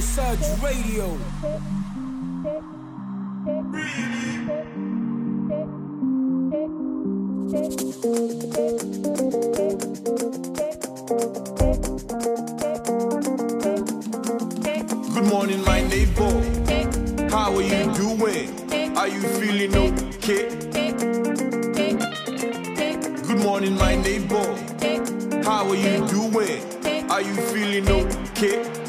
Surge Radio. Good morning, my neighbor. How are you doing? Are you feeling okay? Good morning, my neighbor. How are you doing? Are you feeling okay?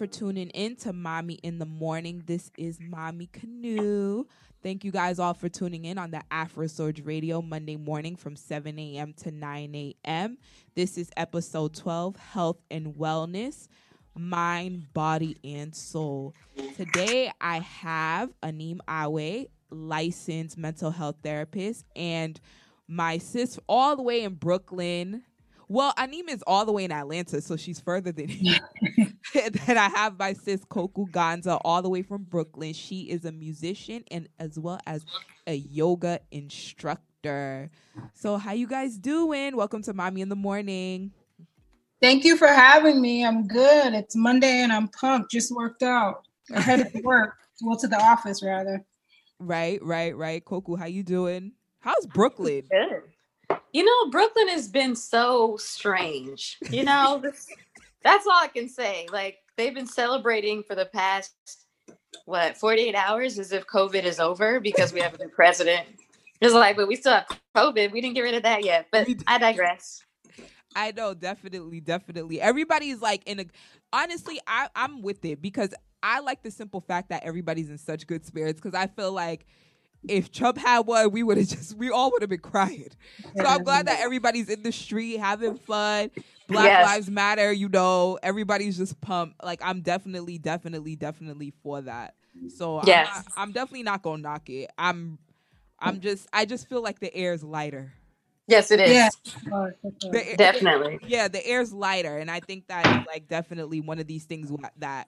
For tuning in to Mommy in the Morning. This is Mommy Canoe. Thank you guys all for tuning in on the Afro Surge Radio Monday morning from 7 a.m. to 9 a.m. This is episode 12 Health and Wellness, Mind, Body, and Soul. Today I have Anim Awe, licensed mental health therapist, and my sis all the way in Brooklyn. Well, Anim is all the way in Atlanta, so she's further than then I have my sis Koku Ganza all the way from Brooklyn. She is a musician and as well as a yoga instructor. So how you guys doing? Welcome to Mommy in the Morning. Thank you for having me. I'm good. It's Monday and I'm pumped. Just worked out. I headed to work. Well, to the office rather. Right, right, right. Koku, how you doing? How's Brooklyn? Good. You know, Brooklyn has been so strange. You know, that's all I can say. Like they've been celebrating for the past what 48 hours as if COVID is over because we have a new president. It's like, but we still have COVID. We didn't get rid of that yet. But I digress. I know, definitely, definitely. Everybody's like in a honestly, I, I'm with it because I like the simple fact that everybody's in such good spirits because I feel like if Trump had won, we would have just we all would have been crying. So I'm glad that everybody's in the street having fun. Black Yes. Lives Matter, you know, everybody's just pumped. Like I'm definitely, definitely, definitely for that. So Yes. I'm, not- I'm definitely not gonna knock it. I'm, I'm just, I just feel like the air is lighter. Yes, it is. Yeah. The Definitely. yeah, the air's lighter, and I think that is like definitely one of these things that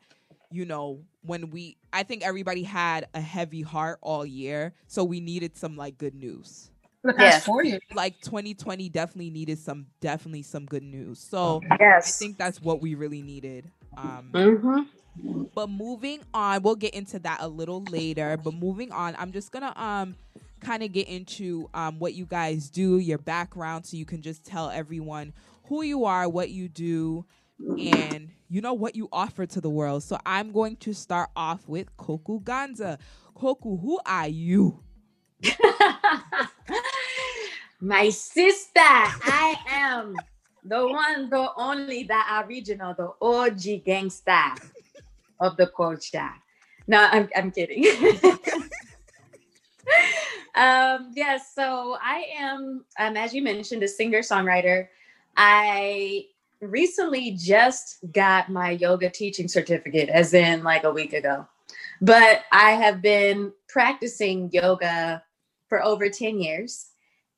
you know when we. I think everybody had a heavy heart all year, so we needed some like good news. For the past Yes. four years. Like 2020 definitely needed some definitely some good news. So I think that's what we really needed. Um, Mm-hmm. but moving on, we'll get into that a little later. But moving on, I'm just gonna um kind of get into um what you guys do, your background, so you can just tell everyone who you are, what you do, and you know what you offer to the world. So I'm going to start off with Koku Ganza. Koku, who are you? My sister, I am the one, the only, the original, the OG gangster of the culture. No, I'm, I'm kidding. um, yes, so I am, um, as you mentioned, a singer songwriter. I recently just got my yoga teaching certificate, as in like a week ago. But I have been practicing yoga for over 10 years.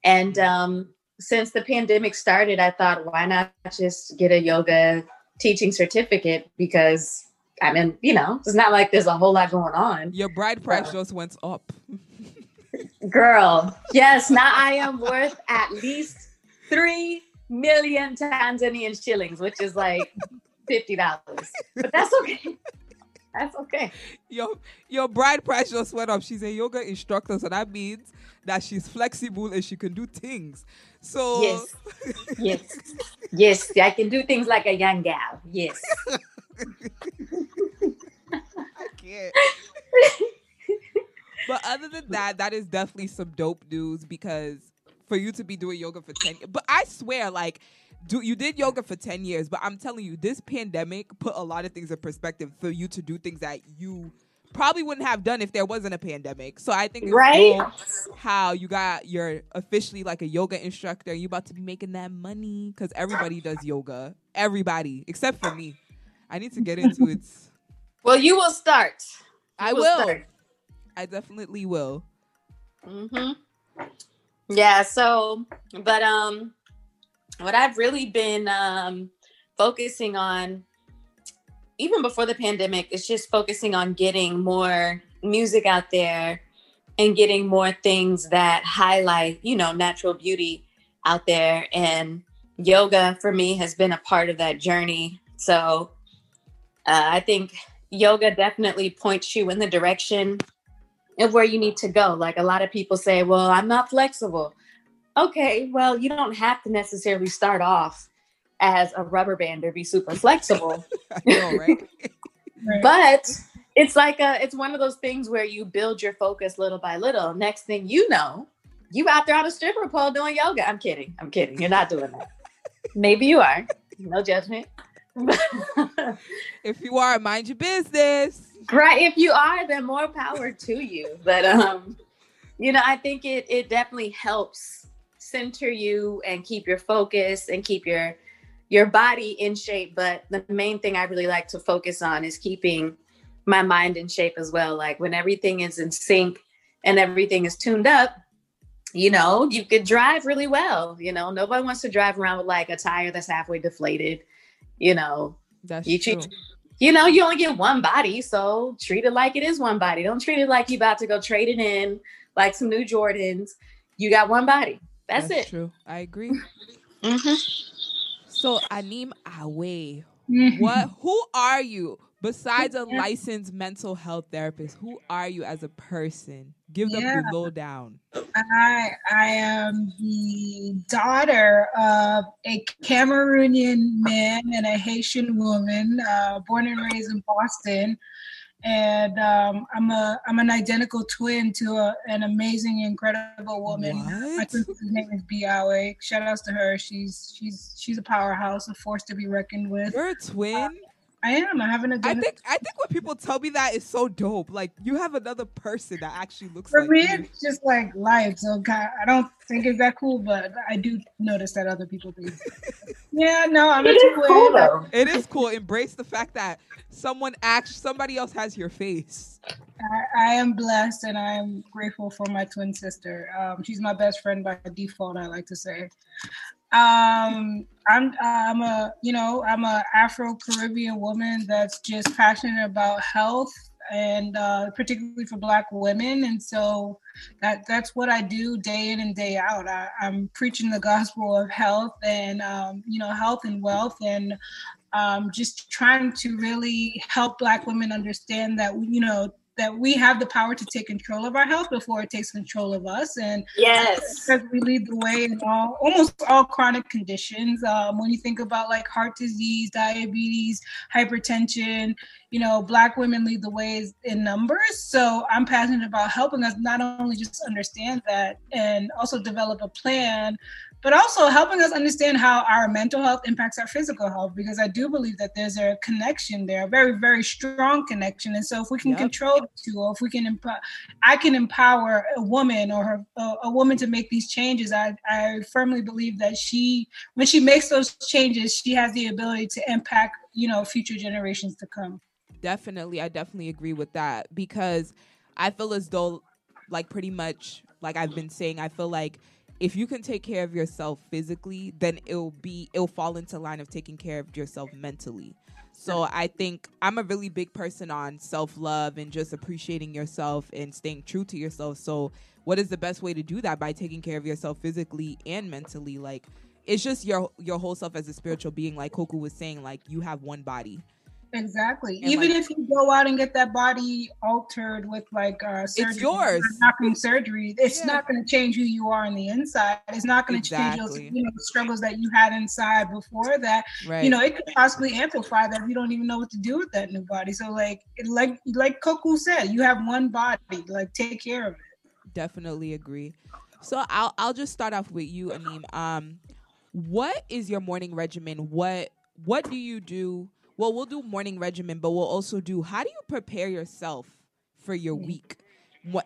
And um, since the pandemic started, I thought, why not just get a yoga teaching certificate? Because I mean, you know, it's not like there's a whole lot going on. Your bride price just went up. Girl, yes, now I am worth at least three million Tanzanian shillings, which is like fifty dollars. But that's okay. That's okay. Your your bride price just went up. She's a yoga instructor, so that means that she's flexible and she can do things. So Yes. Yes. Yes. I can do things like a young gal. Yes. I can't. but other than that, that is definitely some dope news because for you to be doing yoga for 10 but I swear, like, do you did yoga for 10 years, but I'm telling you, this pandemic put a lot of things in perspective for you to do things that you probably wouldn't have done if there wasn't a pandemic. So I think Right? dope how you got you're officially like a yoga instructor. You about to be making that money because everybody does yoga. Everybody except for me. I need to get into it. Well, you will start. You I will. start. I definitely will. hmm Yeah. So, but um, what I've really been um focusing on, even before the pandemic, is just focusing on getting more music out there and getting more things that highlight, you know, natural beauty out there. And yoga for me has been a part of that journey. So, uh, I think yoga definitely points you in the direction of where you need to go. Like a lot of people say, well, I'm not flexible. Okay, well, you don't have to necessarily start off as a rubber band or be super flexible. Know? Right. but it's like a it's one of those things where you build your focus little by little. Next thing you know, you out there on a stripper pole doing yoga. I'm kidding. I'm kidding. You're not doing that. Maybe you are. No judgment. if you are, mind your business. Right if you are then more power to you. But um you know i think it it definitely helps center you and keep your focus and keep your your body in shape. But the main thing i really like to focus on is keeping my mind in shape as well. Like when everything is in sync and everything is tuned up you know you could drive really well you know. Nobody wants to drive around with like a tire that's halfway deflated you know. That's You true. You know, you only get one body, so treat it like it is one body. Don't treat it like you about to go trade it in like some new Jordans. You got one body. That's, it. True. I agree. Mhm. So Anim Awe, Mhm. what? Who are you besides a licensed mental health therapist? Who are you as a person? Give them Yeah. the lowdown. I I am the daughter of a Cameroonian man and a Haitian woman, uh, born and raised in Boston, and um, I'm a I'm an identical twin to a, an amazing, incredible woman. My What? sister's name is Biawe. Shout outs to her. She's she's she's a powerhouse, a force to be reckoned with. You're a twin. I am. I haven't. I think I think when people tell me that is so dope. Like you have another person that actually looks for like me. you. It's just like life. So God, I don't think it's that cool, but I do notice that other people do. yeah, no, I'm It a is cool though. It is cool. Embrace the fact that someone acts somebody else has your face. I, I am blessed and I am grateful for my twin sister. Um, she's my best friend by default. I like to say. Um, I'm I'm a you know I'm a Afro Caribbean woman that's just passionate about health and uh, particularly for Black women, and so that that's what I do day in and day out. I, I'm preaching the gospel of health and um, you know health and wealth and um, just trying to really help Black women understand that you know that we have the power to take control of our health before it takes control of us and Yes. because we lead the way in all almost all chronic conditions. Um, when you think about like heart disease, diabetes, hypertension, you know, black women lead the way in numbers. So I'm passionate about helping us not only just understand that and also develop a plan, but also helping us understand how our mental health impacts our physical health. Because I do believe that there's a connection there, a very, very strong connection. And so if we can Yep. control the two, or if we can empower I can empower a woman or her, a, a woman to make these changes. I, I firmly believe that she, when she makes those changes, she has the ability to impact, you know, future generations to come. Definitely, I definitely agree with that because I feel as though, like, pretty much, like I've been saying, I feel like if you can take care of yourself physically, then it'll be, it'll fall into line of taking care of yourself mentally. So I think I'm a really big person on self love and just appreciating yourself and staying true to yourself. So, what is the best way to do that? By taking care of yourself physically and mentally. Like, it's just your your whole self as a spiritual being. Like Koku was saying, like you have one body. Exactly. And, Even like- if you go out and get that body altered with like uh, surgery, yours. knocking surgery, it's Yeah. not going to change who you are on the inside. It's not going to change Exactly. those you know struggles that you had inside before that. Right. You know, it could possibly amplify that. You don't even know what to do with that new body. So like, like like Koku said, you have one body. Like, take care of it. definitely agree. So I'll I'll just start off with you, Anim. Um, what is your morning regimen? What what do you do? Well, we'll do morning regimen, but we'll also do how do you prepare yourself for your week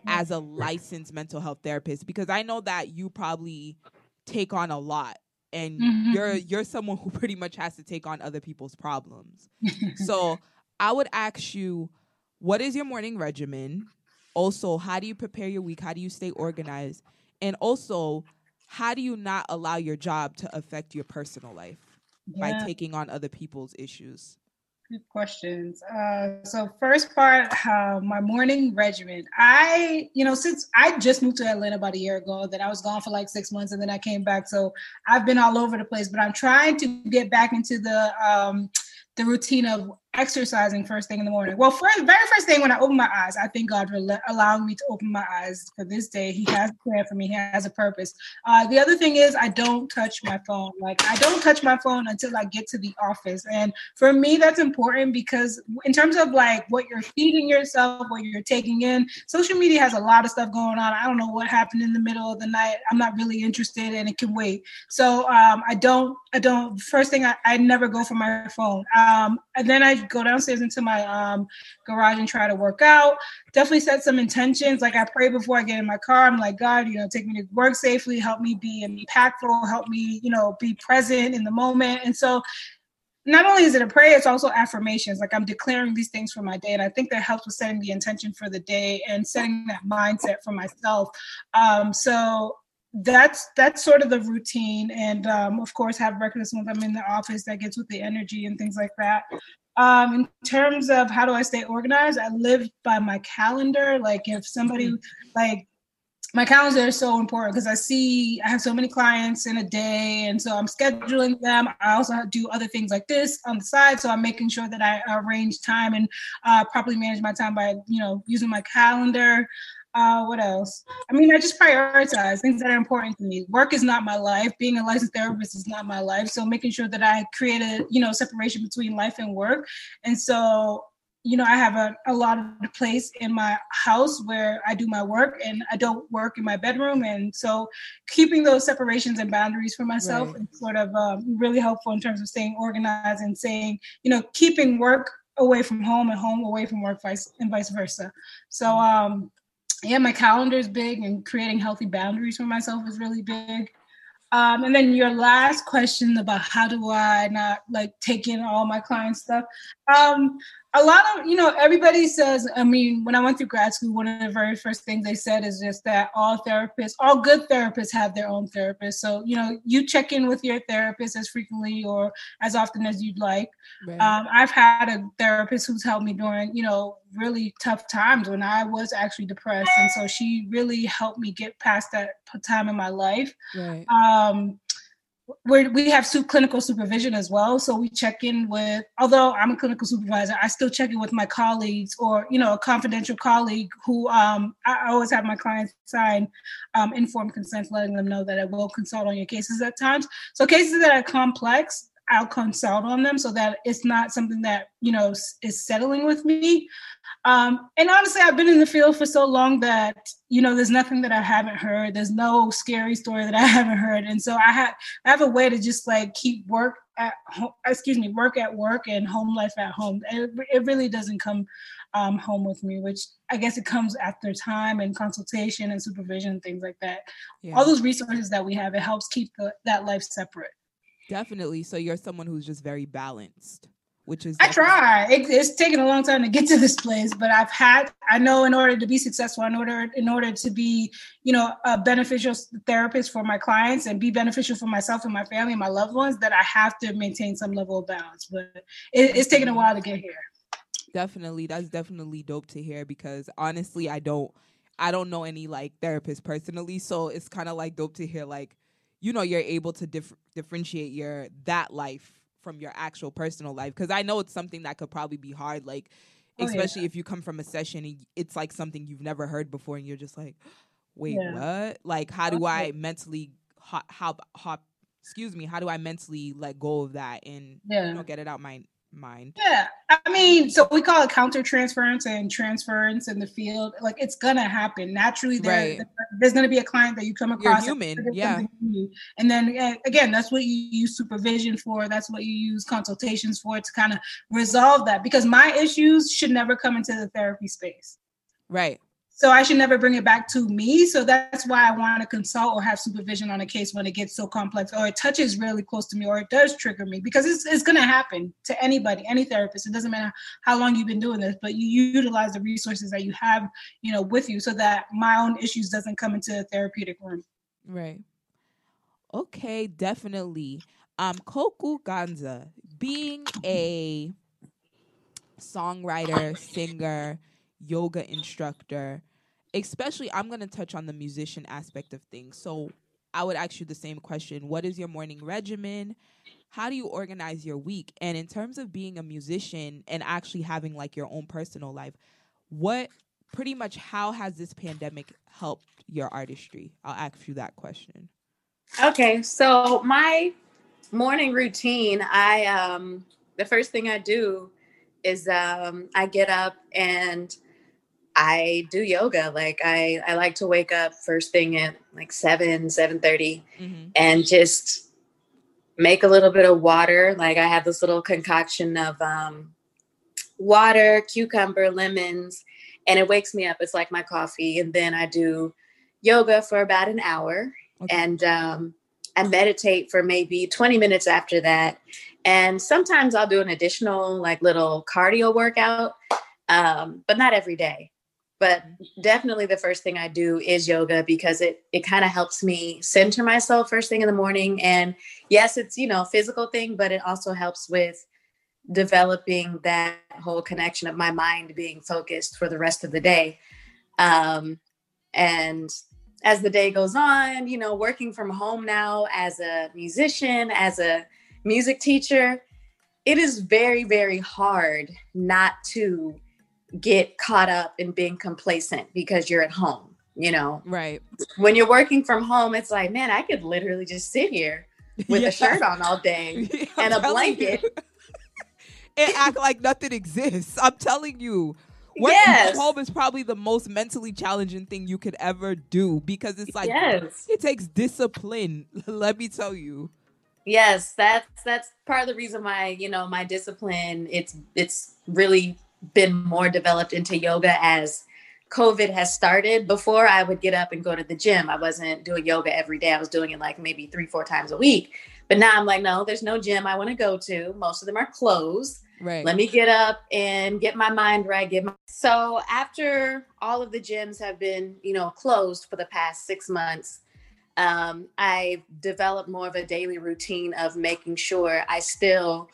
as a licensed mental health therapist? Because I know that you probably take on a lot, and Mhm. you're you're someone who pretty much has to take on other people's problems. so I would ask you, what is your morning regimen? Also, how do you prepare your week? How do you stay organized? And also, how do you not allow your job to affect your personal life by taking on other people's issues? Good questions. Uh, so first part, uh, my morning regimen. I, you know, since I just moved to Atlanta about a year ago, that I was gone for like six months, and then I came back. So I've been all over the place. But I'm trying to get back into the um, the routine of exercising first thing in the morning. Well, first, very first thing when I open my eyes, I thank God for le- allowing me to open my eyes for this day. He has a plan for me. He has a purpose. Uh, the other thing is I don't touch my phone. Like I don't touch my phone until I get to the office. And for me, that's important because in terms of like what you're feeding yourself, what you're taking in, social media has a lot of stuff going on. I don't know what happened in the middle of the night. I'm not really interested, and it can wait. So um, I don't. I don't. First thing, I, I never go for my phone. Um, and then I go downstairs into my um, garage and try to work out. Definitely set some intentions. Like I pray before I get in my car. I'm like, God, you know, take me to work safely. Help me be impactful. Help me, you know, be present in the moment. And so not only is it a prayer, it's also affirmations. Like I'm declaring these things for my day. And I think that helps with setting the intention for the day and setting that mindset for myself. Um, so that's that's sort of the routine. And um, of course, have breakfast when I'm in the office that gets with the energy and things like that. Um, in terms of how do I stay organized, I live by my calendar. Like if somebody like my calendar is so important because I see I have so many clients in a day, and so I'm scheduling them. I also do other things like this on the side, so I'm making sure that I arrange time and uh, properly manage my time by you know using my calendar. Uh, what else? I mean, I just prioritize things that are important to me. Work is not my life. Being a licensed therapist is not my life. So making sure that I create a you know separation between life and work, and so you know, I have a, a lot of place in my house where I do my work and I don't work in my bedroom. And so keeping those separations and boundaries for myself Right. is sort of um, really helpful in terms of staying organized and saying, you know, keeping work away from home and home away from work vice and vice versa. So um yeah, my calendar is big and creating healthy boundaries for myself is really big. Um, and then your last question about how do I not like take in all my client stuff? Um, a lot of you know everybody says. I mean, when I went through grad school, one of the very first things they said is just that all therapists, all good therapists, have their own therapist. So you know, you check in with your therapist as frequently or as often as you'd like. Right. Um, I've had a therapist who's helped me during, you know, really tough times when I was actually depressed, and so she really helped me get past that time in my life. right. Um, we're, we have clinical supervision as well, so we check in with. Although I'm a clinical supervisor, I still check in with my colleagues or you know a confidential colleague who um, I always have my clients sign um, informed consent, letting them know that I will consult on your cases at times. So cases that are complex, I'll consult on them so that it's not something that you know is settling with me. Um, and honestly, I've been in the field for so long that you know there's nothing that I haven't heard. There's no scary story that I haven't heard, and so I have I have a way to just like keep work at home. Excuse me, work at work and home life at home. It, it really doesn't come um, home with me, which I guess it comes after time and consultation and supervision and things like that. Yeah. All those resources that we have, it helps keep the, that life separate. Definitely. So you're someone who's just very balanced, which is I try. It, it's taken a long time to get to this place, but I've had. I know in order to be successful, in order in order to be, you know, a beneficial therapist for my clients and be beneficial for myself and my family and my loved ones, that I have to maintain some level of balance. But it, it's taken a while to get here. Definitely. That's definitely dope to hear because honestly, I don't I don't know any like therapists personally, so it's kind of like dope to hear like you know you're able to dif- differentiate your that life from your actual personal life because I know it's something that could probably be hard like Oh, yeah. especially if you come from a session and it's like something you've never heard before and you're just like wait Yeah. what like how do I mentally hop hop, hop excuse me how do I mentally let go of that and Yeah. you know get it out my mind Yeah, I mean, so we call it counter transference and transference in the field. Like it's gonna happen naturally. There, Right. there's gonna be a client that you come You're across. human, yeah. And then again, that's what you use supervision for. That's what you use consultations for to kind of resolve that. Because my issues should never come into the therapy space. right So I should never bring it back to me. So that's why I want to consult or have supervision on a case when it gets so complex or it touches really close to me or it does trigger me because it's, it's going to happen to anybody, any therapist. It doesn't matter how long you've been doing this, but you utilize the resources that you have, you know, with you so that my own issues doesn't come into the therapeutic room. Right. Okay, definitely. Um, Koku Ganza, being a songwriter, singer, yoga instructor, especially I'm gonna touch on the musician aspect of things. So I would ask you the same question. What is your morning regimen? How do you organize your week? And in terms of being a musician and actually having like your own personal life, what pretty much how has this pandemic helped your artistry? I'll ask you that question. Okay, so my morning routine, I um the first thing I do is um I get up and I do yoga. Like I I like to wake up first thing at like 7, 7:30 Mm-hmm. and just make a little bit of water. Like I have this little concoction of um water, cucumber, lemons, and it wakes me up. It's like my coffee and then I do yoga for about an hour Okay. and um, I meditate for maybe 20 minutes after that. And sometimes I'll do an additional, like, little cardio workout, um, but not every day. But definitely the first thing I do is yoga because it it kind of helps me center myself first thing in the morning. And yes, it's you know physical thing, but it also helps with developing that whole connection of my mind being focused for the rest of the day. Um, and as the day goes on, you know, working from home now as a musician, as a music teacher, it is very, very hard not to get caught up in being complacent because you're at home. You know, Right. when you're working from home, it's like, man, I could literally just sit here with Yeah. a shirt on all day. Yeah, and a blanket. and act like nothing exists. I'm telling you. Working Yes. from home is probably the most mentally challenging thing you could ever do because it's like yes. it takes discipline. Let me tell you. Yes, that's that's part of the reason why, you know, my discipline it's it's really been more developed into yoga as COVID has started. Before I would get up and go to the gym. I wasn't doing yoga every day. I was doing it like maybe 3 4 times a week. But now I'm like, no, there's no gym I want to go to. Most of them are closed. Right. Let me get up and get my mind right. Get my so after all of the gyms have been, you know, closed for the past six months, um, I've developed more of a daily routine of making sure I still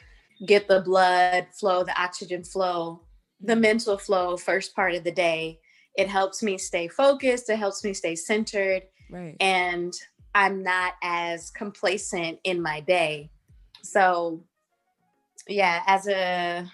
get the blood flow, the oxygen flow, the mental flow first part of the day. It helps me stay focused. It helps me stay centered right. and I'm not as complacent in my day. So, yeah, as a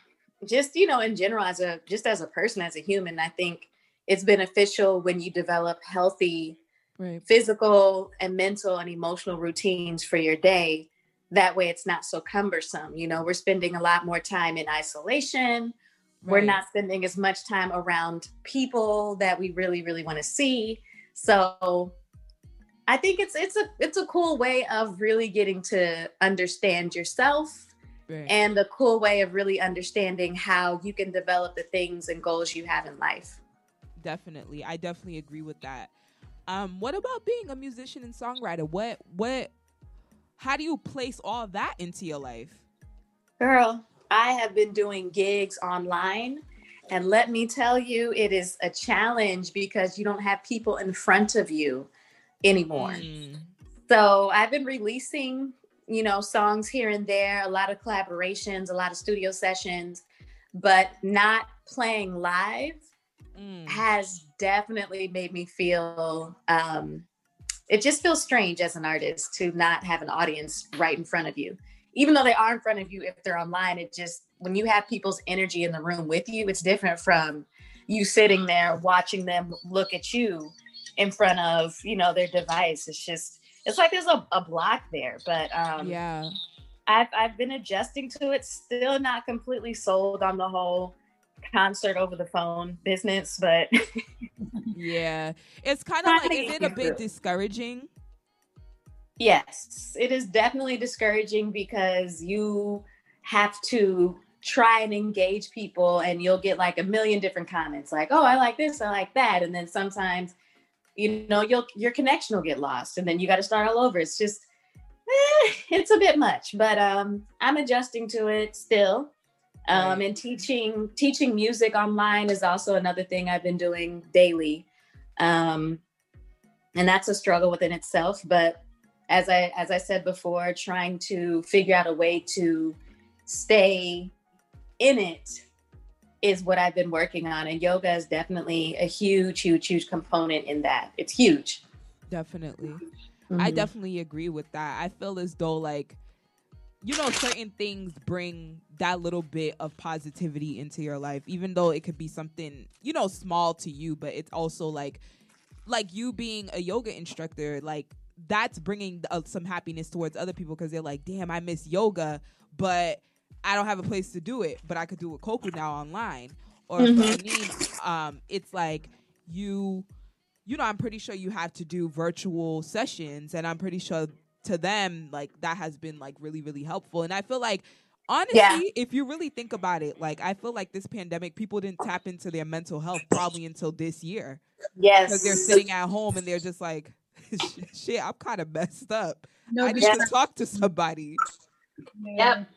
just you know, in general, as a just as a person, as a human, I think it's beneficial when you develop healthy Right. physical and mental and emotional routines for your day. That way, it's not so cumbersome. You know, we're spending a lot more time in isolation. We're not spending as much time around people that we really, really want to see. So I think it's it's a it's a cool way of really getting to understand yourself Right. and a cool way of really understanding how you can develop the things and goals you have in life. definitely i definitely agree with that um what about being a musician and songwriter what what how do you place all that into your life Girl, I have been doing gigs online. And let me tell you, it is a challenge because you don't have people in front of you anymore. Mm, So I've been releasing, you know, songs here and there, a lot of collaborations, a lot of studio sessions, but not playing live mm, has definitely made me feel um it just feels strange as an artist to not have an audience right in front of you even though they are in front of you if they're online it just when you have people's energy in the room with you it's different from you sitting there watching them look at you in front of you know their device. It's just it's like there's a, a block there but um yeah. I've I've been adjusting to it. Still not completely sold on the whole concert over the phone business, but yeah. It's kind of like is it a bit discouraging yes, it is definitely discouraging because you have to try and engage people and you'll get like a million different comments like, "Oh, I like this, I like that." And then sometimes you know, you'll your connection will get lost and then you got to start all over. It's just eh, it's a bit much, but um I'm adjusting to it still. Um, Right. and teaching teaching music online is also another thing I've been doing daily. Um, and that's a struggle within itself, but as I as I said before, trying to figure out a way to stay in it is what I've been working on. And yoga is definitely a huge, huge, huge component in that. It's huge. definitely I Mhm. definitely agree with that. I feel as though like you know certain things bring that little bit of positivity into your life even though it could be something you know small to you but it's also like like you being a yoga instructor like that's bringing uh, some happiness towards other people because they're like damn I miss yoga but I don't have a place to do it but I could do it Koku now online or for me um it's like you you know, I'm pretty sure you have to do virtual sessions, and I'm pretty sure to them, like that has been like really, really helpful. And I feel like, honestly, Yeah. if you really think about it, like I feel like this pandemic, people didn't tap into their mental health probably until this year Yes. because they're sitting at home and they're just like, shit, I'm kind of messed up. I Nobody need to talk to somebody. Yep.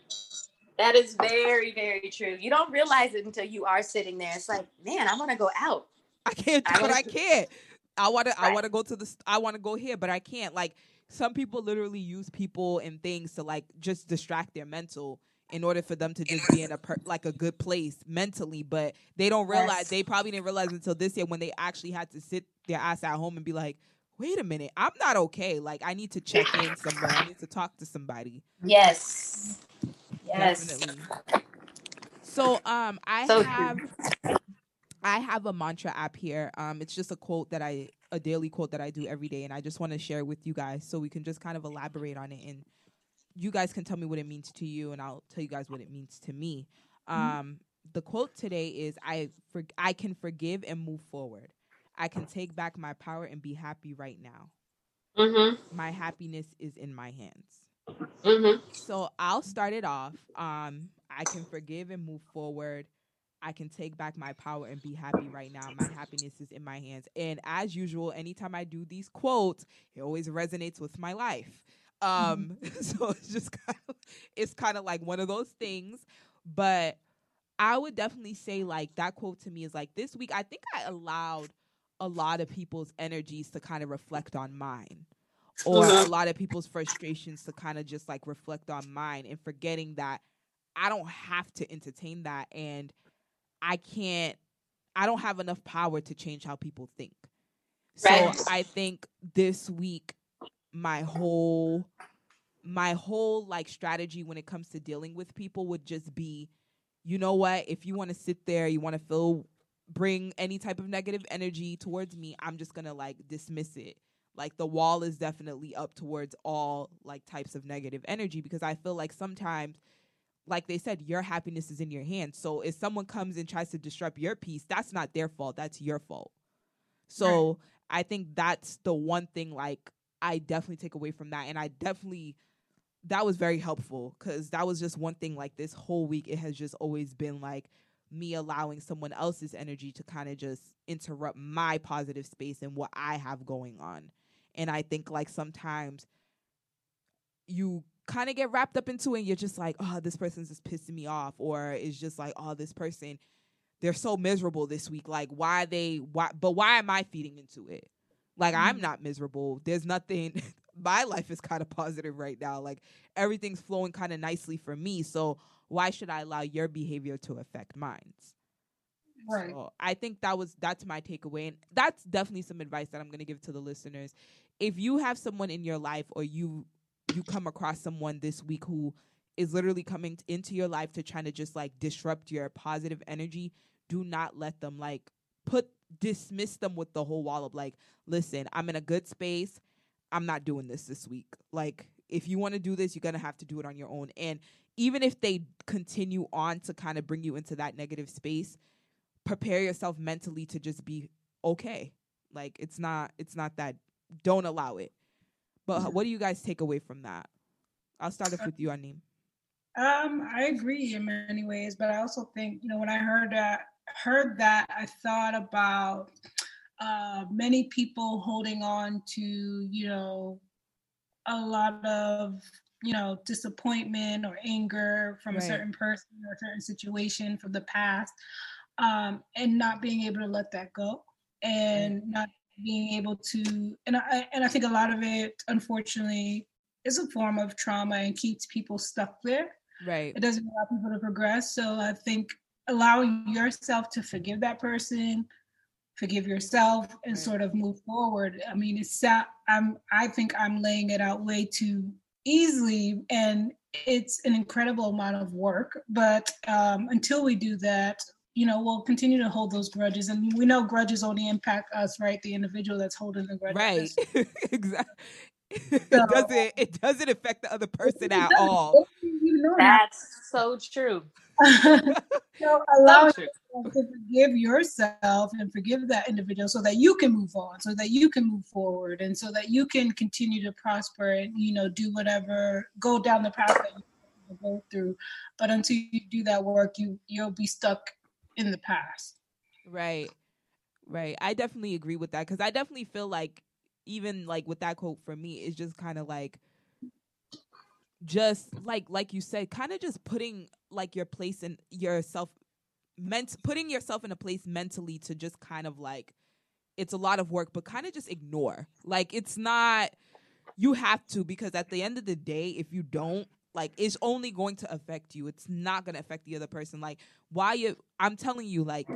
That is very, very true. You don't realize it until you are sitting there. It's like, man, I want to go out. I can't do I what I can't. I want to. I want to go to the. I want to go here, but I can't. Like some people literally use people and things to like just distract their mental in order for them to just be in a per- like a good place mentally. But they don't realize. Yes. They probably didn't realize until this year when they actually had to sit their ass at home and be like, "Wait a minute, I'm not okay. Like I need to check in somewhere. I need to talk to somebody." Yes. Yes. Definitely. So um I So true. have I have a mantra app here. Um it's just a quote that I a daily quote that I do every day and I just want to share with you guys so we can just kind of elaborate on it and you guys can tell me what it means to you and I'll tell you guys what it means to me. Um, the quote today is I for, I can forgive and move forward. I can take back my power and be happy right now. Mm-hmm. My happiness is in my hands. Mm-hmm. So I'll start it off. Um, I can forgive and move forward. I can take back my power and be happy right now. My happiness is in my hands. And as usual, anytime I do these quotes, it always resonates with my life. Um, so it's just kind of it's kind of like one of those things. But I would definitely say like that quote to me is like this week I think I allowed a lot of people's energies to kind of reflect on mine or a lot of people's frustrations to kind of just like reflect on mine and forgetting that I don't have to entertain that and I can't I don't have enough power to change how people think. So Right. I think this week my whole my whole like strategy when it comes to dealing with people would just be you know what if you want to sit there you want to feel bring any type of negative energy towards me i'm just gonna like dismiss it. Like the wall is definitely up towards all like types of negative energy because i feel like sometimes like they said your happiness is in your hands. So if someone comes and tries to disrupt your peace that's not their fault that's your fault. So i think that's the one thing like i definitely take away from that. And i definitely that was very helpful because that was just one thing like this whole week it has just always been like me allowing someone else's energy to kind of just interrupt my positive space and what I have going on. And I think like sometimes you kind of get wrapped up into it and you're just like, oh, this person's just pissing me off. Or it's just like, oh, this person, they're so miserable this week. Like, why they, why, but why am I feeding into it? Like, I'm mm-hmm. not miserable. There's nothing, my life is kind of positive right now. Like, everything's flowing kind of nicely for me. So, why should I allow your behavior to affect mine's? Right. So I think that was that's my takeaway, and that's definitely some advice that I'm going to give to the listeners. If you have someone in your life, or you you come across someone this week who is literally coming t- into your life to try to just like disrupt your positive energy, do not let them like put dismiss them with the whole wall of like, listen, I'm in a good space. I'm not doing this this week. Like, if you want to do this, you're gonna have to do it on your own. And even if they continue on to kind of bring you into that negative space, prepare yourself mentally to just be okay. Like it's not it's not that don't allow it. But what do you guys take away from that? I'll start off with you, Anim. Um, I agree in many ways, but I also think you know when I heard that heard that I thought about uh, many people holding on to you know a lot of you know disappointment or anger from Right. a certain person or a certain situation from the past, um, and not being able to let that go and not being able to and I and I think a lot of it unfortunately is a form of trauma and keeps people stuck there Right. it doesn't allow people to progress. So I think allowing yourself to forgive that person, forgive yourself, and Right. sort of move forward. I mean, it's I'm I think I'm laying it out way too easily, and it's an incredible amount of work. But um, until we do that, you know, we'll continue to hold those grudges, and we know grudges only impact us, right? The individual that's holding the grudge. Right. exactly. So- it doesn't it doesn't affect the other person at all. You know that. That's so true. so true. yourself to forgive yourself and forgive that individual so that you can move on so that you can move forward and so that you can continue to prosper and you know do whatever go down the path that you want to go through but until you do that work you you'll be stuck in the past Right. Right. I definitely agree with that cuz I definitely feel like even like with that quote for me it's just kind of like just like like you said kind of just putting like your place in yourself meant putting yourself in a place mentally to just kind of like it's a lot of work but kind of just ignore. Like it's not you have to because at the end of the day if you don't like it's only going to affect you. It's not going to affect the other person. Like why you i'm telling you like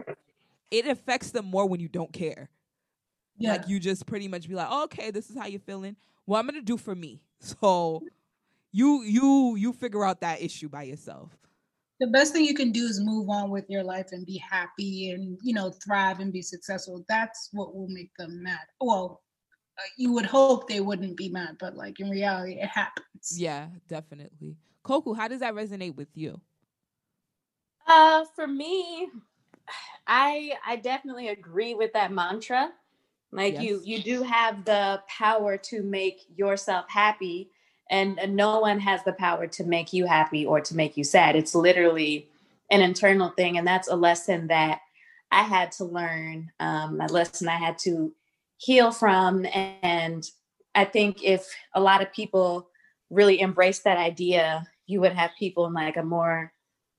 it affects them more when you don't care. Yeah. like you just pretty much be like oh, okay this is how you're feeling. Well i'm gonna do for me. So you you you figure out that issue by yourself. The best thing you can do is move on with your life and be happy and you know thrive and be successful. That's what will make them mad. Well uh, you would hope they wouldn't be mad but like in reality it happens. Yeah definitely. Koku how does that resonate with you? Uh, for me, I I definitely agree with that mantra. Like you you do have the power to make yourself happy and no one has the power to make you happy or to make you sad. It's literally an internal thing and that's a lesson that I had to learn, um, a lesson I had to heal from and I think if a lot of people really embrace that idea, you would have people in like a more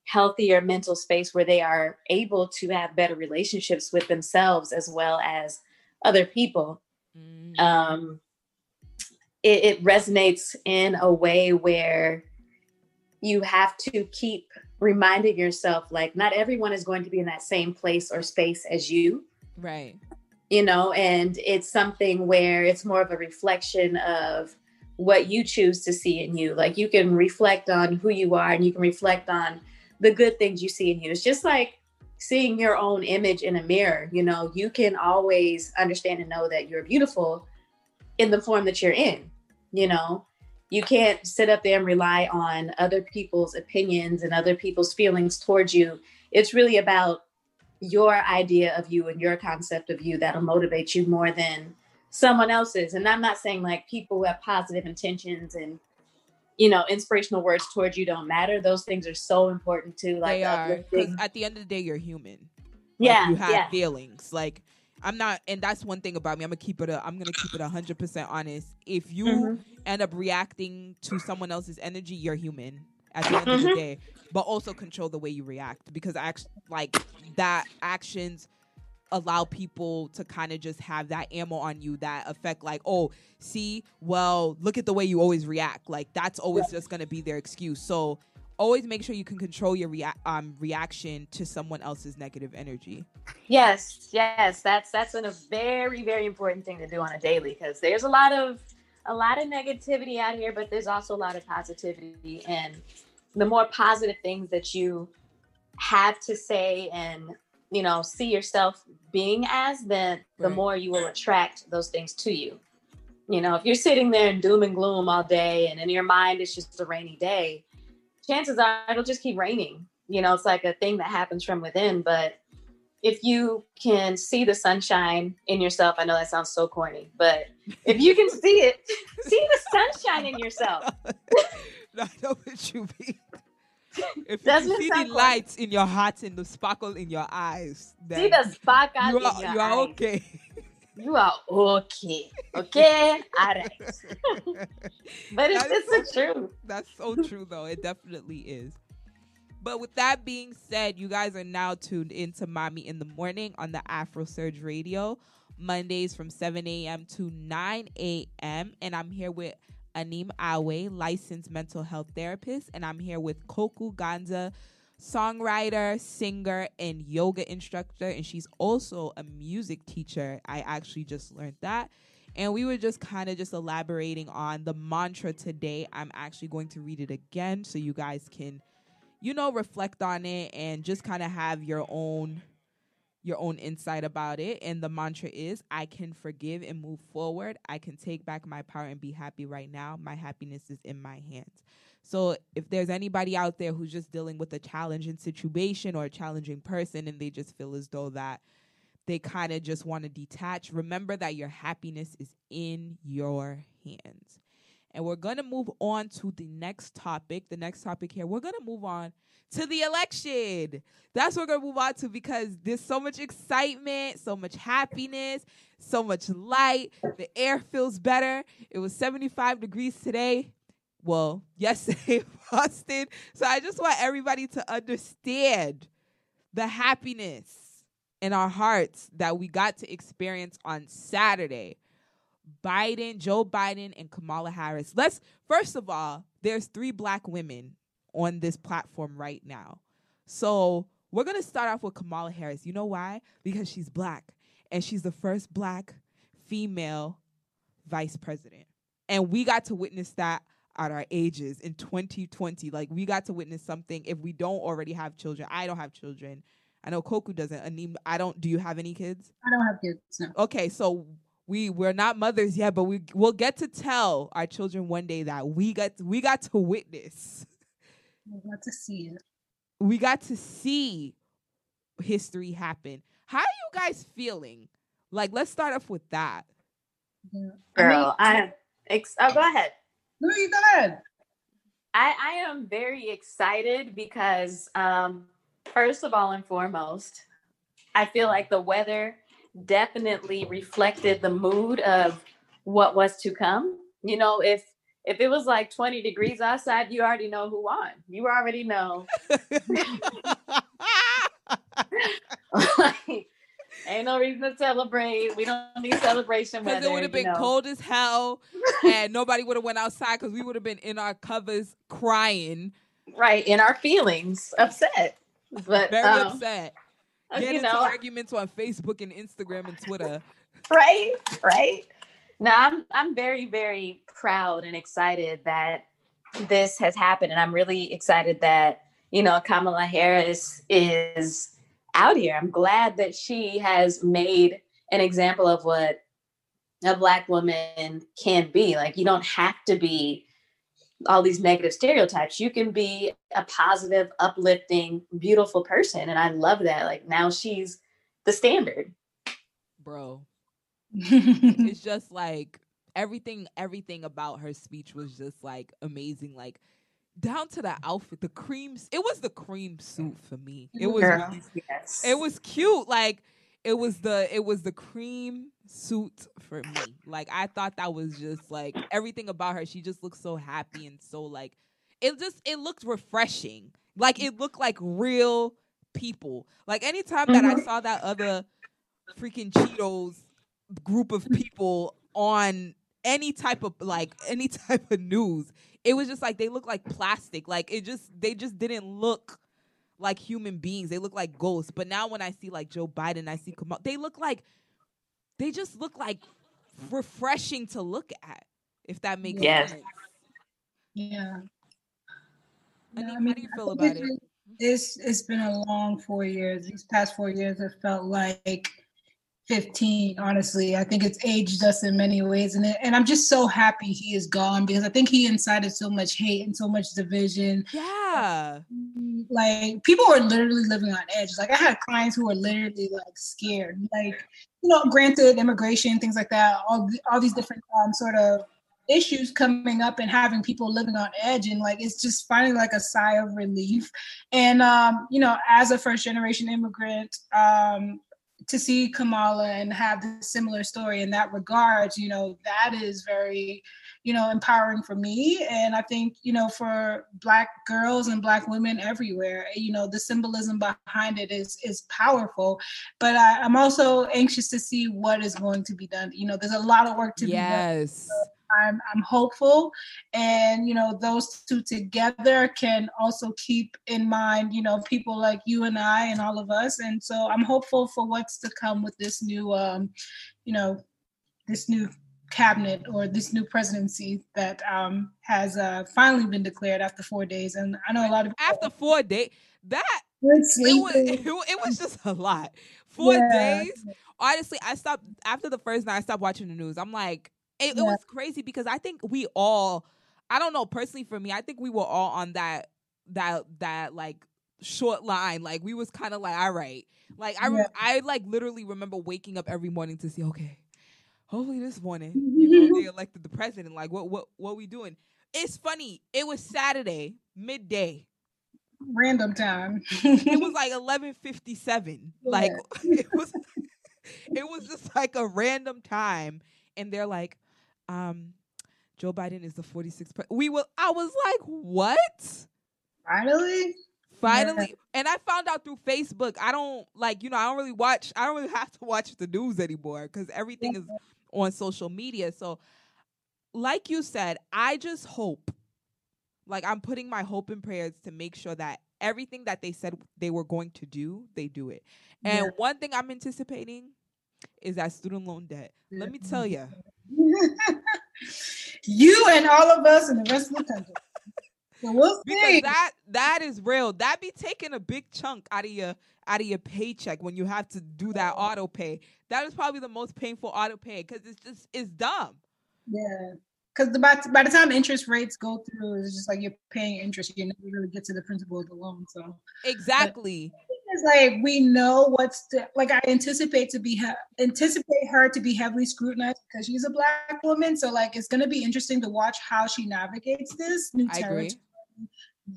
healthier mental space where they are able to have better relationships with themselves as well as other people. Mm, Um, it, it resonates in a way where you have to keep reminding yourself like not everyone is going to be in that same place or space as you. Right. you know and it's something where it's more of a reflection of what you choose to see in you. Like you can reflect on who you are and you can reflect on the good things you see in you. It's just like seeing your own image in a mirror you know. You can always understand and know that you're beautiful in the form that you're in you know you can't sit up there and rely on other people's opinions and other people's feelings towards you it's really about your idea of you and your concept of you that'll motivate you more than someone else's. And I'm not saying like people who have positive intentions and you know inspirational words towards you don't matter. Those things are so important too. Like they are at the end of the day, you're human. Like, yeah, you have yeah, feelings. Like I'm not, and that's one thing about me. I'm gonna keep it. A, I'm gonna keep it hundred percent honest. If you Mhm. end up reacting to someone else's energy, you're human at the end of the Mhm. day. But also control the way you react because act like that actions allow people to kind of just have that ammo on you that affect like oh see well look at the way you always react like that's always just going to be their excuse so always make sure you can control your rea- um, reaction to someone else's negative energy Yes, yes, that's that's a very very important thing to do on a daily because there's a lot of a lot of negativity out here, but there's also a lot of positivity, and the more positive things that you have to say and you know see yourself being as, then the Right. more you will attract those things to you. You know, if you're sitting there in doom and gloom all day, and in your mind it's just a rainy day, chances are it'll just keep raining. You know, it's like a thing that happens from within, but if you can see the sunshine in yourself, I know that sounds so corny, but if you can see it, see the sunshine in yourself. I know what you mean. If Doesn't you see the corny? lights in your heart and the sparkle in your eyes, then See the sparkle you in are, your you are eyes. okay. You are okay. Okay? All right. But it's, it's the truth. That's so true, though. It definitely is. But with that being said, you guys are now tuned into Mommy in the Morning on the Afro Surge Radio, Mondays from 7 a.m. to 9 a.m. And I'm here with Anim Awe, licensed mental health therapist. And I'm here with Koku Ganza, songwriter, singer, and yoga instructor. And she's also a music teacher. I actually just learned that. And we were just kind of just elaborating on the mantra today. I'm actually going to read it again so you guys can, you know, reflect on it and just kind of have your own your own insight about it. And the mantra is I can forgive and move forward. I can take back my power and be happy right now. My happiness is in my hands. So if there's anybody out there who's just dealing with a challenging situation or a challenging person and they just feel as though that they kind of just want to detach, remember that your happiness is in your hands. And we're going to move on to the next topic. The next topic here, we're going to move on to the election. That's what we're going to move on to because there's so much excitement, so much happiness, so much light. The air feels better. It was 75 degrees today. Well, yesterday Boston. So I just want everybody to understand the happiness in our hearts that we got to experience on Saturday. Biden, Joe Biden, and Kamala Harris. Let's first of all, there's three black women on this platform right now. So we're gonna start off with Kamala Harris. You know why? Because she's black and she's the first black female vice president. And we got to witness that at our ages in 2020. Like we got to witness something if we don't already have children. I don't have children. I know Koku doesn't. Anim, I don't. Do you have any kids? I don't have kids. No. Okay, so we we're not mothers yet, but we we'll get to tell our children one day that we got we got to witness I got to see it. we got to see history happen. How are you guys feeling? Like, let's start off with that. Yeah. Girl, I am. Ex- oh, go ahead. No, you go ahead. I, I am very excited because, um, first of all and foremost, I feel like the weather definitely reflected the mood of what was to come. You know, if if it was like 20 degrees outside, you already know who won. You already know. like, ain't no reason to celebrate. We don't need celebration Because it would have you been know. cold as hell, and nobody would have went outside because we would have been in our covers crying, right in our feelings, upset. But very um, upset, getting you into know, arguments on Facebook and Instagram and Twitter. right, right. Now I'm I'm very very proud and excited that this has happened, and I'm really excited that you know Kamala Harris is out here. I'm glad that she has made an example of what a black woman can be. Like you don't have to be all these negative stereotypes. You can be a positive, uplifting, beautiful person, and I love that. Like now she's the standard. Bro, it's just like everything everything about her speech was just like amazing like down to the outfit the creams it was the cream suit for me it was Girl, yes. it was cute like it was the it was the cream suit for me. Like i thought that was just like everything about her she just looked so happy and so like it just it looked refreshing. Like it looked like real people. Like anytime that i Mhm. saw that other freaking cheetos group of people on any type of like any type of news it was just like they look like plastic. Like it just they just didn't look like human beings they look like ghosts but now when i see like joe biden i see Kamala, they look like they just look like refreshing to look at if that makes Yes. sense yeah. I No, mean, I how do you feel about it? It's it's been a long four years. These past four years have felt like 15, honestly. I think it's aged us in many ways. And, it, and I'm just so happy he is gone because I think he incited so much hate and so much division. yeah Like people were literally living on edge. Like I had clients who were literally like scared. Like, you know, granted immigration, things like that, all, all these different um, sort of issues coming up and having people living on edge and like it's just finally like a sigh of relief and um you know as a first generation immigrant um to see kamala and have the similar story in that regard you know that is very you know empowering for me. And i think you know for black girls and black women everywhere you know the symbolism behind it is is powerful. But I, i'm also anxious to see what is going to be done. You know there's a lot of work to be done. Yes I'm I'm hopeful, and you know those two together can also keep in mind you know people like you and I and all of us, and so I'm hopeful for what's to come with this new um, you know this new cabinet or this new presidency that um, has uh, finally been declared after four days, and I know a lot of people after four days that it was it was just a lot. Four Yeah. days? Honestly i stopped after the first night i stopped watching the news. I'm like it, it was crazy because i think we all i don't know personally for me i think we were all on that that that like short line. Like we was kind of like all right. Like i Yeah. i like literally remember waking up every morning to see okay hopefully this morning you know mm-hmm. they elected the president. Like what what what we doing? It's funny it was saturday midday. Random time. it was like 11:57 like it was it was just like a random time and they're like um Joe Biden is the 46th pre- we were I was like what finally. finally and I found out through Facebook I don't like you know I don't really watch I don't really have to watch the news anymore cuz everything is on social media so like you said I just hope like I'm putting my hope and prayers to make sure that everything that they said they were going to do, they do it. And Yeah. one thing I'm anticipating is that student loan debt. Let me tell you, you and all of us and the rest of the country. So we'll because that that is real. That be taking a big chunk out of your out of your paycheck when you have to do that auto pay. That is probably the most painful auto pay because it's just it's dumb. yeah. because by, by the time interest rates go through, it's just like you're paying interest. You never really get to the principal of the loan. So exactly. Like we know what's the, like I anticipate to be he- anticipate her to be heavily scrutinized because she's a black woman. So like it's gonna be interesting to watch how she navigates this new territory.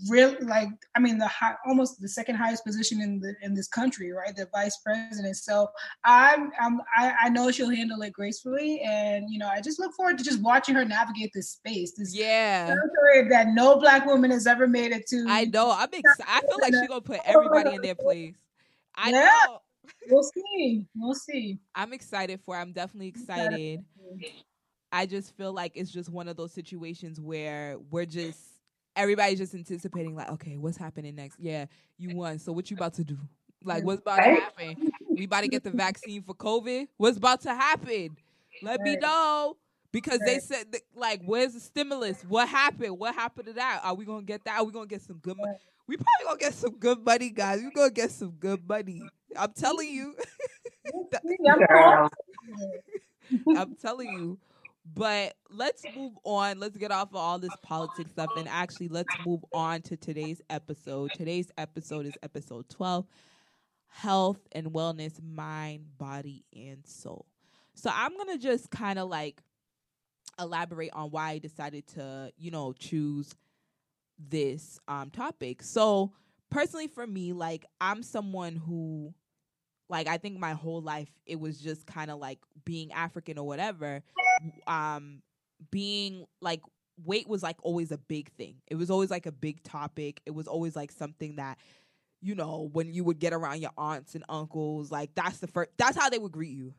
Really, like I mean, the high, almost the second highest position in the in this country, right? The vice president. So I'm, I'm I, I know she'll handle it gracefully, and you know I just look forward to just watching her navigate this space, this Yeah. territory that no black woman has ever made it to. I know. I'm excited. I feel like she's gonna put everybody in their place. I Yeah. know. We'll see. We'll see. I'm excited for. it. I'm definitely excited. I just feel like it's just one of those situations where we're just everybody's just anticipating like, okay, what's happening next? Yeah, you eh. won. So what you about to do? Like what's about to happen? We about to get the vaccine for COVID? What's about to happen? Let me know. Because they said that, like, where's the stimulus? What happened? What happened to that? Are we gonna get that? Are we gonna get some good money? We probably gonna get some good money, guys. We gonna get some good money. I'm telling mm-hmm. you. I'm I'm telling you. But let's move on. Let's get off of all this politics stuff and actually let's move on to today's episode. Today's episode is episode 12 Health and Wellness, Mind, Body, and Soul. So I'm going to just kind of like elaborate on why I decided to, you know, choose this um topic. So personally for me, like I'm someone who like I think my whole life it was just kind of like being African or whatever um being like weight was like always a big thing. It was always like a big topic. It was always like something that you know, when you would get around your aunts and uncles, like that's the first that's how they would greet you.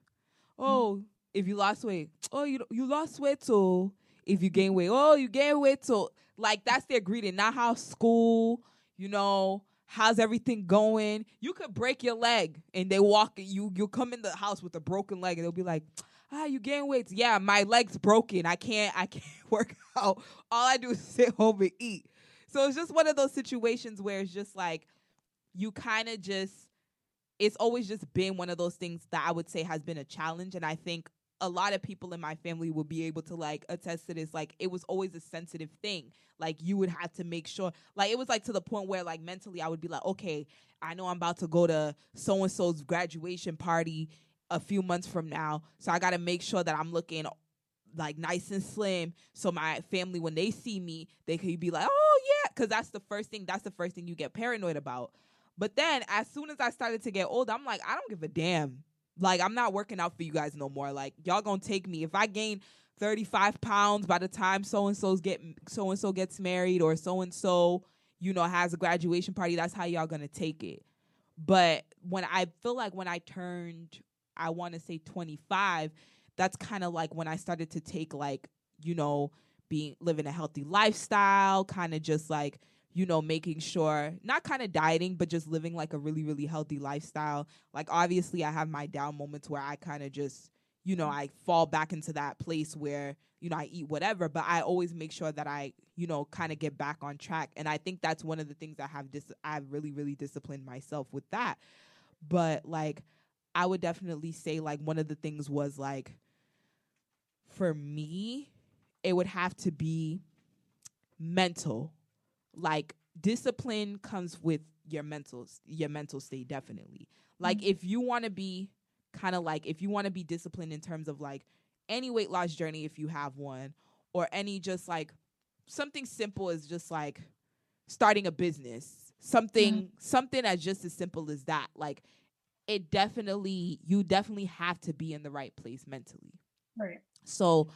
Oh, if you lost weight. Oh, you you lost weight so if you gain weight. Oh, you gain weight so like that's their greeting, not how school, you know, how's everything going? You could break your leg and they walk you you'll come in the house with a broken leg and they'll be like, "Ah, you gain weight." Yeah, my leg's broken. I can't I can't work out. All I do is sit home and eat. So it's just one of those situations where it's just like you kind of just it's always just been one of those things that I would say has been a challenge and I think a lot of people in my family will be able to like attest to this like it was always a sensitive thing like you would have to make sure like it was like to the point where like mentally I would be like okay I know I'm about to go to so and so's graduation party a few months from now. So I got to make sure that I'm looking like nice and slim so my family when they see me they could be like oh yeah because that's the first thing that's the first thing you get paranoid about. But then as soon as I started to get old i'm like i don't give a damn. Like i'm not working out for you guys no more. Like y'all gonna take me. If i gain 35 pounds by the time so and so's get so and so gets married or so and so you know has a graduation party that's how y'all gonna take it. But when i feel like when i turned i want to say 25 that's kind of like when I started to take like, you know, being living a healthy lifestyle, kind of just like, you know, making sure not kind of dieting, but just living like a really, really healthy lifestyle. Like obviously I have my down moments where I kind of just, you know, I fall back into that place where, you know, I eat whatever, but I always make sure that I, you know, kind of get back on track. And I think that's one of the things I have dis- I've really, really disciplined myself with that. But like I would definitely say like one of the things was like for me, it would have to be mental. Like discipline comes with your mental your mental state definitely. Like mm-hmm. if you want to be kind of like if you want to be disciplined in terms of like any weight loss journey if you have one or any just like something simple as just like starting a business. Something mm-hmm. something as just as simple as that. Like it definitely you definitely have to be in the right place mentally. Right. So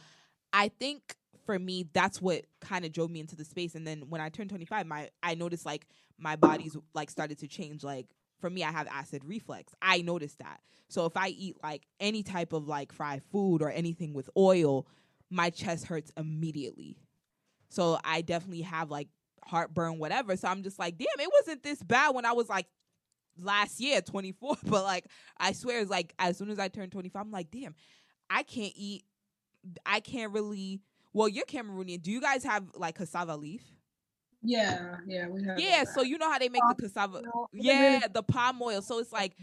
I think for me that's what kind of drove me into the space and then when I turned 25 my I noticed like my body's like started to change like for me I have acid reflux. I noticed that. So if I eat like any type of like fried food or anything with oil, my chest hurts immediately. So I definitely have like heartburn whatever. So I'm just like, damn, it wasn't this bad when I was like last year 24 but like i swear it's like as soon as i turned 25 i'm like damn i can't eat i can't really well you're cameroonian. Do you guys have like cassava leaf? Yeah, yeah, we have. yeah so you know how they make the cassava yeah the palm oil. So it's like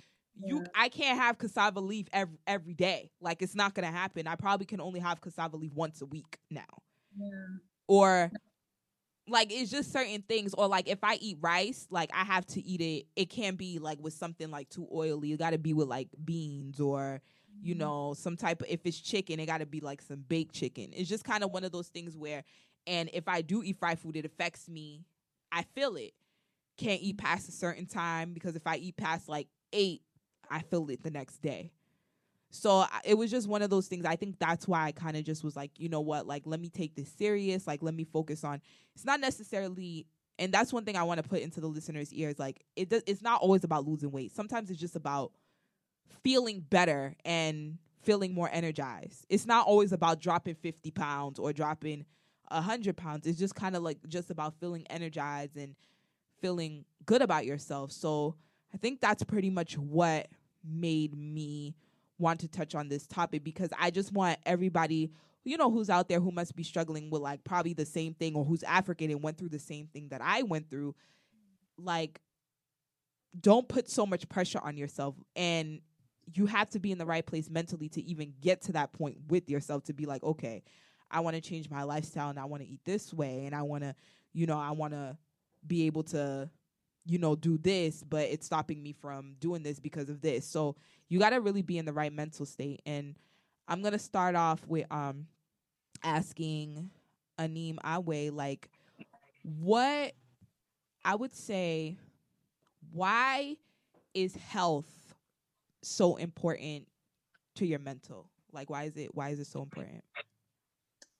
you Yeah. i can't have cassava leaf every, every day. Like it's not gonna happen. I probably can only have cassava leaf once a week now. Yeah. or like it's just certain things or like if i eat rice like i have to eat it. It can't be like with something like too oily. It got to be with like beans or you Mm-hmm. know some type of if it's chicken it got to be like some baked chicken. It's just kind of one of those things where and if i do eat fried food it affects me. I feel it. Can't eat past a certain time because if i eat past like eight i feel it the next day so it was just one of those things i think that's why i kind of just was like you know what? Like let me take this serious like let me focus on it's not necessarily and that's one thing i want to put into the listeners ears like it does, it's not always about losing weight. Sometimes it's just about feeling better and feeling more energized. It's not always about dropping 50 pounds or dropping a 100 pounds. It's just kind of like just about feeling energized and feeling good about yourself. So i think that's pretty much what made me want to touch on this topic because i just want everybody you know who's out there who must be struggling with like probably the same thing or who's african and went through the same thing that i went through like don't put so much pressure on yourself. And you have to be in the right place mentally to even get to that point with yourself to be like okay i want to change my lifestyle and i want to eat this way and i want to you know i want to be able to you know do this but it's stopping me from doing this because of this. So you got to really be in the right mental state. And i'm going to start off with um asking anim awe like what i would say why is health so important to your mental? Like why is it why is it so important?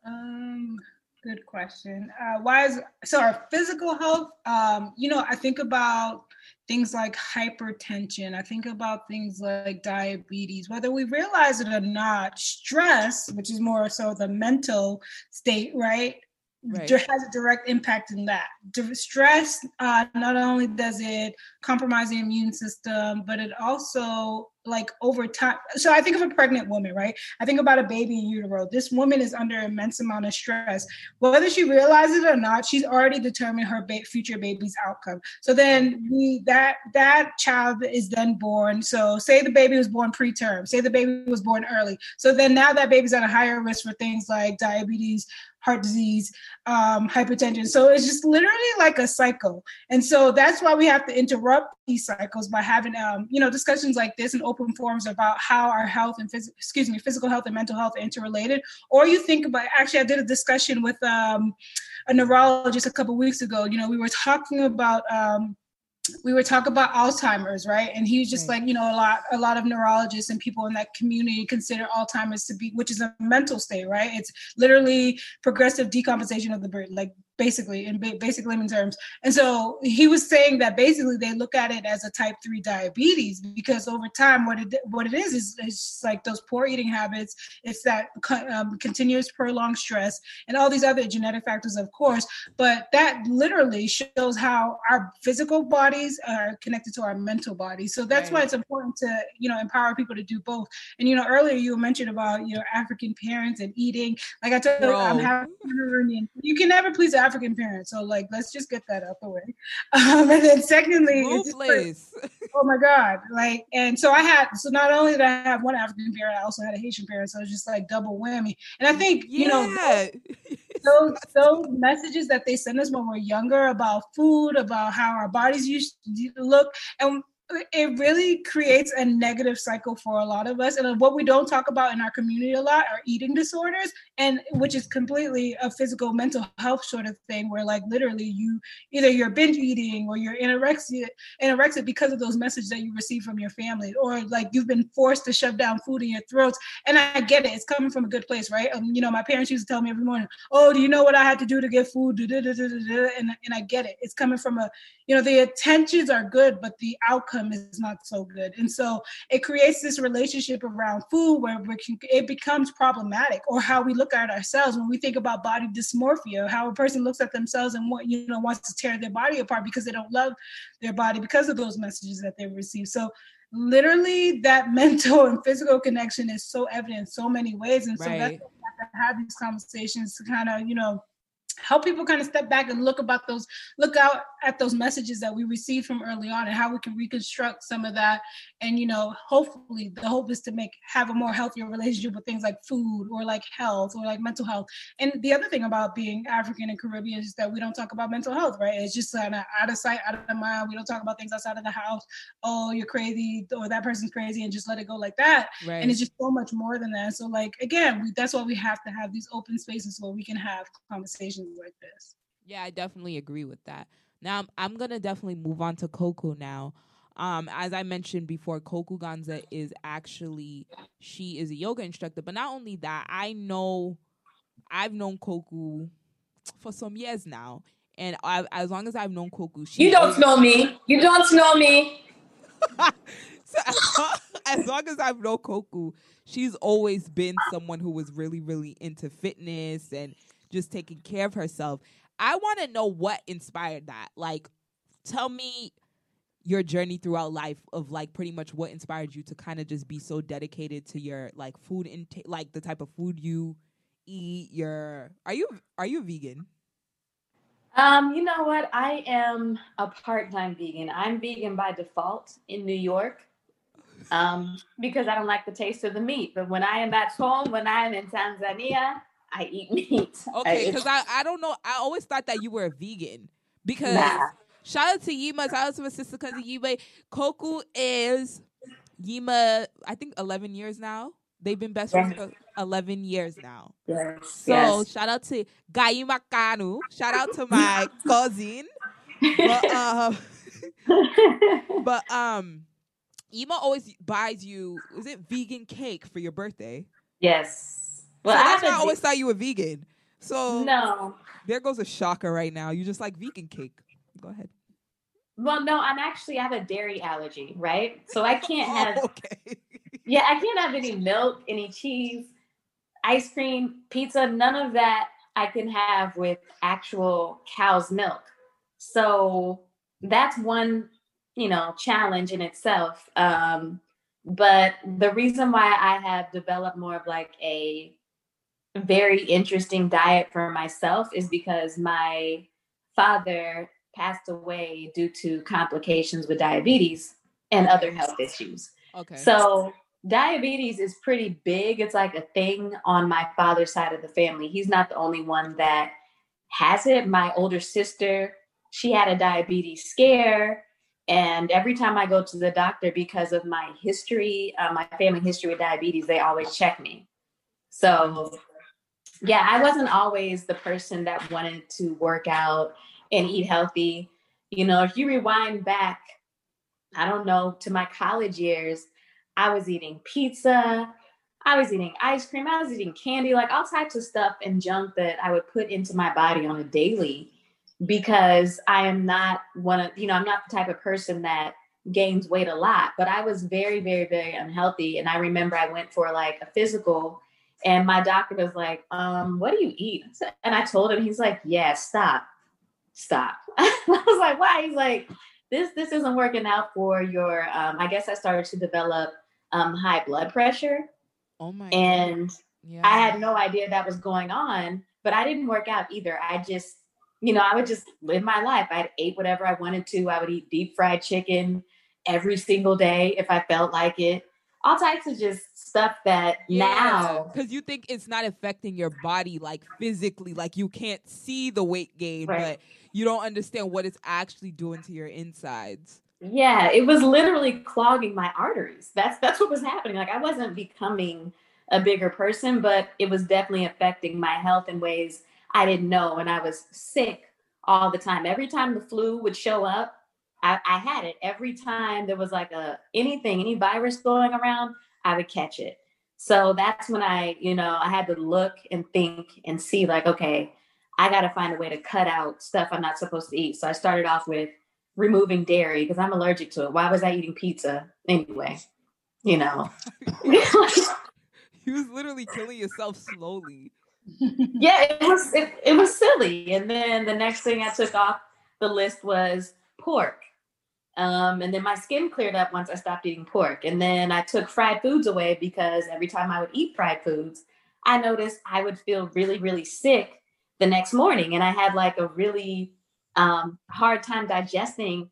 Um, good question. Uh, why is so our physical health? Um, you know, I think about things like hypertension. I think about things like diabetes. Whether we realize it or not, stress, which is more so the mental state, right? Right. has a direct impact in that. Stress uh, not only does it compromise the immune system, but it also like over time. So I think of a pregnant woman, right? I think about a baby in utero. This woman is under immense amount of stress. Whether she realizes it or not, she's already determined her ba- future baby's outcome. So then we that that child is then born. So say the baby was born preterm. Say the baby was born early. So then now that baby's at a higher risk for things like diabetes, heart disease, um, hypertension. So it's just literally like a cycle. And so that's why we have to interrupt these cycles by having, um, you know, discussions like this and open forums about how our health and phys- excuse me, physical health and mental health are interrelated. Or you think about, actually, I did a discussion with um, a neurologist a couple weeks ago. You know, we were talking about, um, we were talking about Alzheimer's, right? And he was just Right. like, you know, a lot, a lot of neurologists and people in that community consider Alzheimer's to be, which is a mental state, right? It's literally progressive decomposition of the brain, like basically in ba- basic layman terms. And so he was saying that basically they look at it as a type three diabetes because over time, what it what it is is just like those poor eating habits. It's that um, continuous prolonged stress and all these other genetic factors, of course. But that literally shows how our physical bodies are connected to our mental bodies. So that's why it's important to you know empower people to do both. And you know earlier you mentioned about you know African parents and eating. Like I told you, I'm having. You can never please an African parent. So like let's just get that out the way. Um, and then secondly, it's like, oh my god like and so i had so not only did i have one african parent i also had a haitian parent so it's just like double whammy and i think you know yeah those those messages that they send us when we're younger about food about how our bodies used to look and it really creates a negative cycle for a lot of us. And what we don't talk about in our community a lot are eating disorders and which is completely a physical mental health sort of thing where like literally you either you're binge eating or you're anorexia anorexic because of those messages that you receive from your family or like you've been forced to shove down food in your throats. And i get it it's coming from a good place right? Um, you know my parents used to tell me every morning oh do you know what i had to do to get food? And, and i get it it's coming from a you know the intentions are good but the outcome is not so good. And so it creates this relationship around food where we can, it becomes problematic or how we look at ourselves when we think about body dysmorphia how a person looks at themselves and what you know wants to tear their body apart because they don't love their body because of those messages that they receive. So literally that mental and physical connection is so evident in so many ways. And so that's why we have to have these conversations to kind of you know help people kind of step back and look about those look out at those messages that we received from early on and how we can reconstruct some of that. And you know hopefully the hope is to make have a more healthier relationship with things like food or like health or like mental health. And the other thing about being african and caribbean is that we don't talk about mental health right? It's just kind of out of sight out of mind. We don't talk about things outside of the house. Oh you're crazy or that person's crazy and just let it go like that. Right. and it's just so much more than that. So like again we, that's why we have to have these open spaces where we can have conversations like this Yeah, I definitely agree with that. Now I'm, I'm gonna definitely move on to Koku now. Um, as I mentioned before, Koku Ganza is actually she is a yoga instructor, but not only that, I know I've known Koku for some years now, and I, as long as I've known Koku, she You don't is- know me. You don't know me. So as, long, as long as I've known Koku, she's always been someone who was really, really into fitness and just taking care of herself. I want to know what inspired that. Like, tell me your journey throughout life of like pretty much what inspired you to kind of just be so dedicated to your like food intake, like the type of food you eat. Your are you are you vegan? Um, you know what? I am a part-time vegan. I'm vegan by default in New York. Um, because I don't like the taste of the meat. But when I am at home, when I am in Tanzania, I eat meat. Okay, because I, I don't know. I always thought that you were a vegan because Nah. shout out to Yima, shout out to my sister cousin Yima. Koku is Yima. I think eleven years now. They've been best friends for eleven years now. Yes. So yes. shout out to Gaima Kanu. Shout out to my cousin. But um, but um, Yima always buys you. Is it vegan cake for your birthday? yes. Well, Well, so I that's why I always thought you were vegan. So no. there goes a shocker right now. You just like vegan cake. Go ahead. Well, no, I'm actually I have a dairy allergy, right? So I can't have Oh, okay. Yeah, I can't have any milk, any cheese, ice cream, pizza, none of that I can have with actual cow's milk. So that's one, you know, challenge in itself. Um, but the reason why I have developed more of like a very interesting diet for myself is because my father passed away due to complications with diabetes and other health issues. Okay. So diabetes is pretty big. It's like a thing on my father's side of the family. He's not the only one that has it. My older sister, she had a diabetes scare. And every time I go to the doctor because of my history, uh, my family history with diabetes, they always check me. So, yeah, I wasn't always the person that wanted to work out and eat healthy. You know, if you rewind back, I don't know, to my college years, I was eating pizza, I was eating ice cream, I was eating candy, like all types of stuff and junk that I would put into my body on a daily because I am not one of, you know, I'm not the type of person that gains weight a lot, but I was very, very, very unhealthy. And I remember I went for like a physical and my doctor was like, um, what do you eat? And I told him, he's like, yeah, stop, stop. I was like, why? He's like, this, this isn't working out for your, um, I guess I started to develop um, high blood pressure. oh my. And yeah. I had no idea that was going on, but I didn't work out either. I just, you know, I would just live my life. I'd ate whatever I wanted to. I would eat deep fried chicken every single day if I felt like it. All types of just stuff that now, because you think it's not affecting your body like physically, like you can't see the weight gain, Right. but you don't understand what it's actually doing to your insides. yeah, it was literally clogging my arteries. That's that's what was happening. Like I wasn't becoming a bigger person, but it was definitely affecting my health in ways I didn't know. And I was sick all the time. Every time the flu would show up, I, I had it. Every time there was like a anything, any virus going around, I would catch it. So that's when I, you know, I had to look and think and see like, okay, I got to find a way to cut out stuff I'm not supposed to eat. So I started off with removing dairy because I'm allergic to it. Why was I eating pizza anyway? You know. You was literally killing yourself slowly. yeah, it was it, it was silly. And then the next thing I took off the list was pork. Um, and then my skin cleared up once I stopped eating pork. And then I took fried foods away because every time I would eat fried foods, I noticed I would feel really, really sick the next morning. And I had like a really um, hard time digesting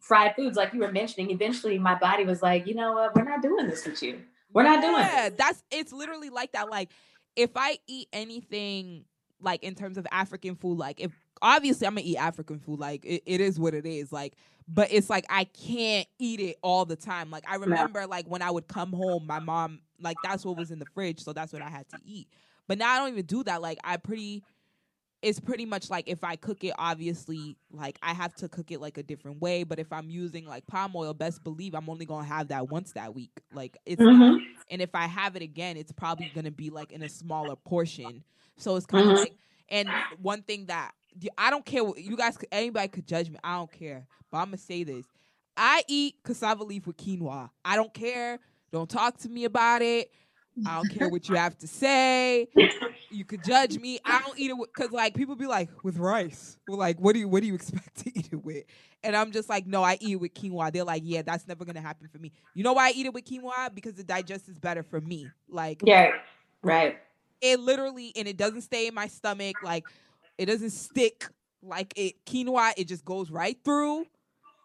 fried foods, like you were mentioning. Eventually, my body was like, you know what, we're not doing this with you. We're not doing Yeah, it. that's it's literally like that. Like if I eat anything like in terms of African food, like if obviously I'm gonna eat African food, like it, it is what it is. Like, but it's like I can't eat it all the time. Like I remember like when I would come home, my mom like that's what was in the fridge, so that's what I had to eat. But now I don't even do that. Like I pretty it's pretty much like if I cook it, obviously, like I have to cook it like a different way. But if I'm using like palm oil, best believe I'm only gonna have that once that week. Like it's Mhm. and if I have it again, it's probably gonna be like in a smaller portion. So it's kind of Mhm. like, and one thing that I don't care. What, you guys, could- anybody could judge me. I don't care. But I'm gonna say this: I eat cassava leaf with quinoa. I don't care. Don't talk to me about it. I don't care what you have to say. You could judge me. I don't eat it because like people be like with rice. Well, like what do you what do you expect to eat it with? And I'm just like, no, I eat it with quinoa. They're like, yeah, that's never gonna happen for me. You know why I eat it with quinoa? Because it digests is better for me. Like Yeah, right. it literally and it doesn't stay in my stomach. Like it doesn't stick. Like it quinoa, it just goes right through.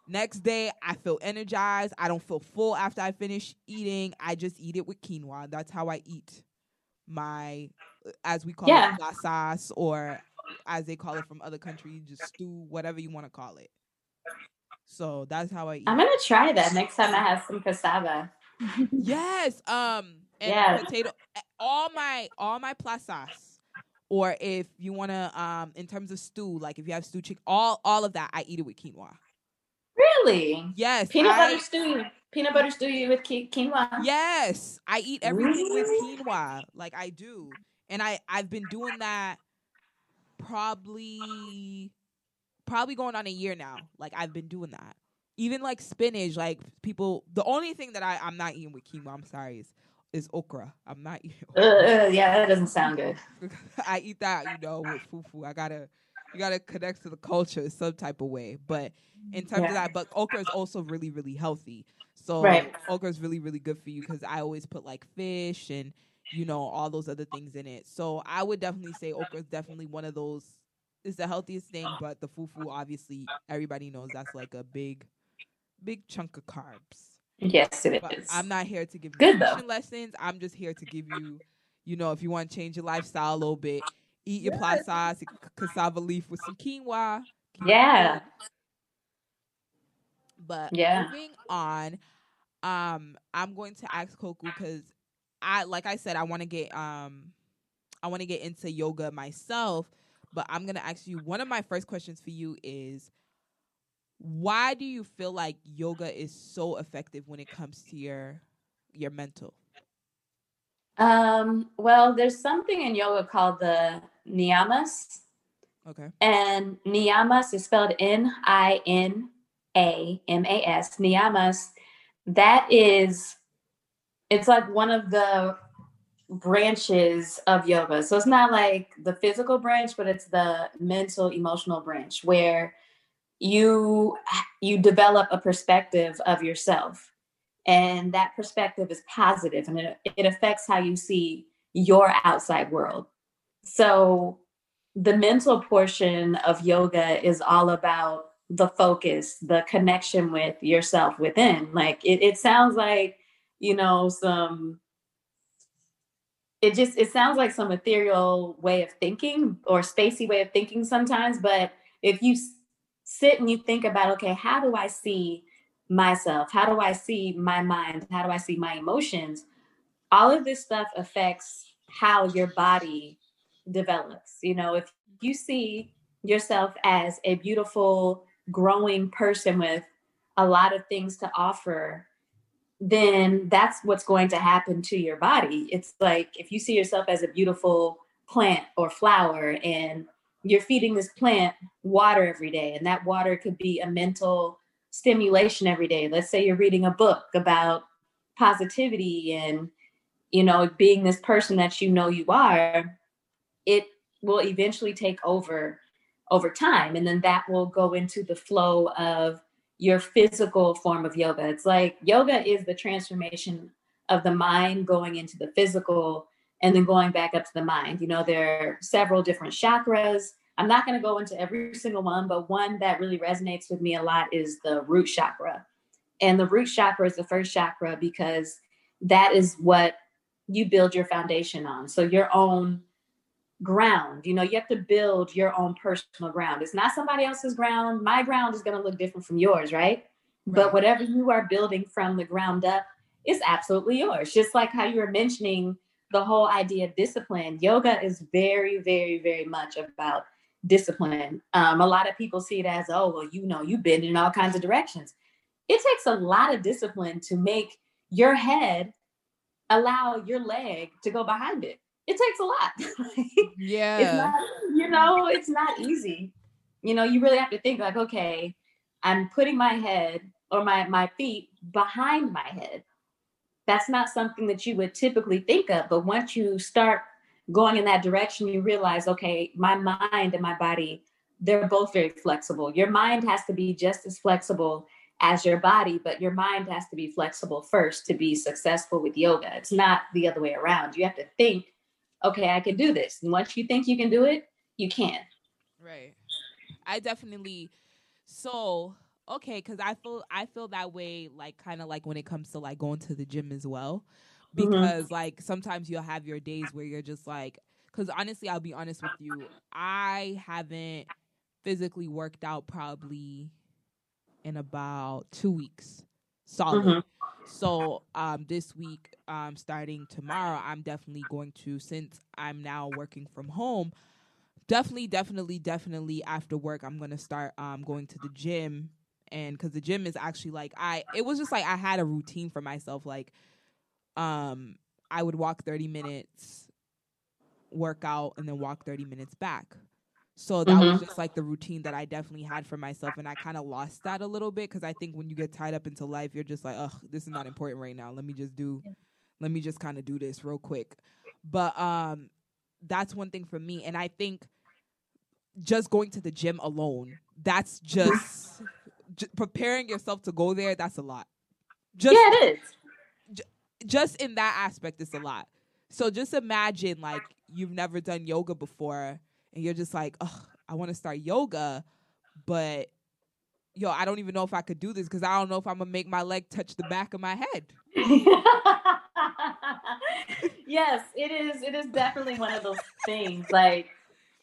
Next day, I feel energized. I don't feel full after I finish eating. I just eat it with quinoa. That's how I eat my, as we call Yeah. it, la sauce, or as they call it from other countries, just stew, whatever you want to call it. So that's how I eat. I'm gonna try that next time I have some cassava. Yes. Um. And Yeah. potato. All my all my plazas, or if you wanna um in terms of stew, like if you have stew chicken, all all of that I eat it with quinoa. Really? Yes. Peanut I- butter stew. Peanut butter stew with quinoa. Yes, I eat everything with quinoa. Like I do, and I I've been doing that probably probably going on a year now. Like I've been doing that. Even like spinach, like people. The only thing that I I'm not eating with quinoa. I'm sorry is is okra. I'm not eating. Uh, uh, yeah, that doesn't sound good. I eat that, you know, with fufu. I gotta, you gotta connect to the culture some type of way. But in terms of that, but okra is also really, really healthy. So Right. okra is really, really good for you because I always put like fish and you know all those other things in it. So I would definitely say okra is definitely one of those. It's the healthiest thing, but the fufu, obviously, everybody knows that's like a big, big chunk of carbs. Yes, it But is. I'm not here to give you Good, nutrition lessons. I'm just here to give you, you know, if you want to change your lifestyle a little bit, eat your plazas, c- cassava leaf with some quinoa. It Yeah. But Yeah. moving on, um, I'm going to ask Koku because I, like I said, I want to get um, I want to get into yoga myself. But I'm gonna ask you. One of my first questions for you is, why do you feel like yoga is so effective when it comes to your your mental? Um, well, there's something in yoga called the niyamas, Okay. and niyamas is spelled N I N A M A S. Niyamas, that is, it's like one of the branches of yoga. So it's not like the physical branch, but it's the mental, emotional branch where you you develop a perspective of yourself. And that perspective is positive and it, it affects how you see your outside world. So the mental portion of yoga is all about the focus the connection with yourself within. Like it, it sounds like you know some it just it sounds like some ethereal way of thinking or spacey way of thinking sometimes but if you sit and you think about okay how do i see myself? How do i see my mind? How do i see my emotions? All of this stuff affects how your body develops. You know if you see yourself as a beautiful growing person with a lot of things to offer then that's what's going to happen to your body. It's like if you see yourself as a beautiful plant or flower and you're feeding this plant water every day and that water could be a mental stimulation every day. Let's say you're reading a book about positivity and you know being this person that you know you are it will eventually take over over time and then that will go into the flow of your physical form of yoga. It's like yoga is the transformation of the mind going into the physical and then going back up to the mind. You know, there are several different chakras. I'm not going to go into every single one, but one that really resonates with me a lot is the root chakra. And the root chakra is the first chakra because that is what you build your foundation on. So your own ground, you know, you have to build your own personal ground. It's not somebody else's ground. My ground is going to look different from yours, right? right? But whatever you are building from the ground up is absolutely yours. Just like how you were mentioning the whole idea of discipline. Yoga is very, very, very much about discipline. Um, a lot of people see it as, oh, well, you know, you bend in all kinds of directions. It takes a lot of discipline to make your head allow your leg to go behind it. It takes a lot. yeah. It's not, you know, it's not easy. You know, you really have to think like, okay, I'm putting my head or my my feet behind my head that's not something that you would typically think of. But once you start going in that direction, you realize, okay, my mind and my body, they're both very flexible. Your mind has to be just as flexible as your body, but your mind has to be flexible first to be successful with yoga. It's not the other way around. You have to think, okay, I can do this. And once you think you can do it, you can. Right. I definitely so okay because i feel i feel that way like kind of like when it comes to like going to the gym as well mm-hmm. because mm-hmm. like sometimes you'll have your days where you're just like because honestly i'll be honest with you i haven't physically worked out probably in about two weeks solid mm-hmm. so um this week um starting tomorrow i'm definitely going to since i'm now working from home definitely definitely definitely after work i'm going to start um going to the gym and because the gym is actually like I it was just like I had a routine for myself like um I would walk 30 minutes work out and then walk 30 minutes back. So that mm-hmm. was just like the routine that I definitely had for myself and I kind of lost that a little bit cuz I think when you get tied up into life you're just like ugh this is not important right now. Let me just do let me just kind of do this real quick. But um that's one thing for me and I think just going to the gym alone that's just j- preparing yourself to go there, that's a lot. Just, yeah, it is. J- just in that aspect, it's a lot. So just imagine like you've never done yoga before, and you're just like, oh, I want to start yoga, but yo, I don't even know if I could do this because I don't know if I'm gonna make my leg touch the back of my head. yes, it is. It is definitely one of those things. Like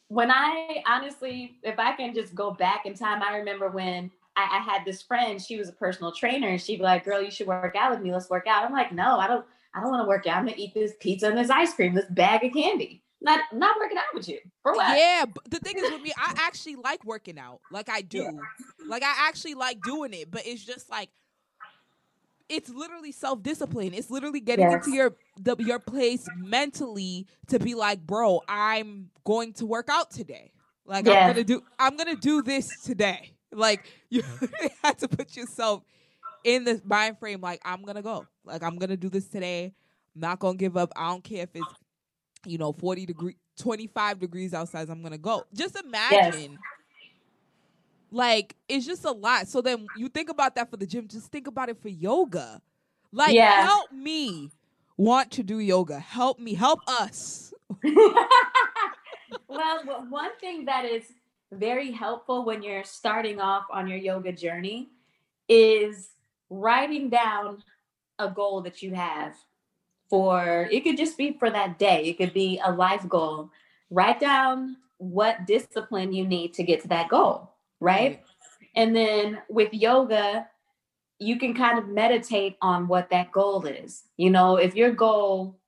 when I honestly, if I can just go back in time, I remember when I, I, had this friend, she was a personal trainer, and she'd be like, Girl, you should work out with me. Let's work out. I'm like, No, I don't, I don't want to work out. I'm gonna eat this pizza and this ice cream, this bag of candy. Not not working out with you. For what? Yeah, but the thing is with me, I actually like working out. Like I do. Yeah. Like I actually like doing it, but it's just like it's literally self-discipline. It's literally getting yes. into your the, your place mentally to be like, bro, I'm going to work out today. Like I'm gonna do I'm gonna do this today. Like you uh-huh. had to put yourself in this mind frame. Like I'm gonna go. Like I'm gonna do this today. I'm not gonna give up. I don't care if it's you know 40 degree, 25 degrees outside. I'm gonna go. Just imagine. Yes. Like it's just a lot. So then you think about that for the gym. Just think about it for yoga. Like yeah. help me want to do yoga. Help me. Help us. well, one thing that is very helpful when you're starting off on your yoga journey is writing down a goal that you have for it could just be for that day. It could be a life goal. Write down what discipline you need to get to that goal right? And then with yoga you can kind of meditate on what that goal is. You know if your goal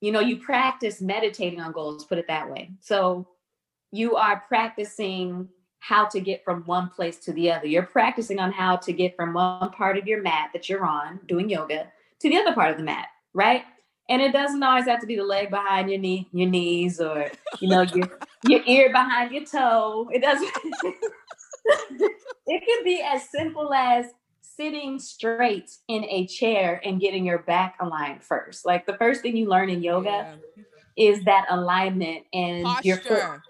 you know you practice meditating on goals put it that way. So you are practicing how to get from one place to the other. You're practicing on how to get from one part of your mat that you're on doing yoga to the other part of the mat, right? And it doesn't always have to be the leg behind your knee, your knees, or you know, your your ear behind your toe. It doesn't. it can be as simple as sitting straight in a chair and getting your back aligned first. Like the first thing you learn in yoga yeah. is that alignment and Posture. your foot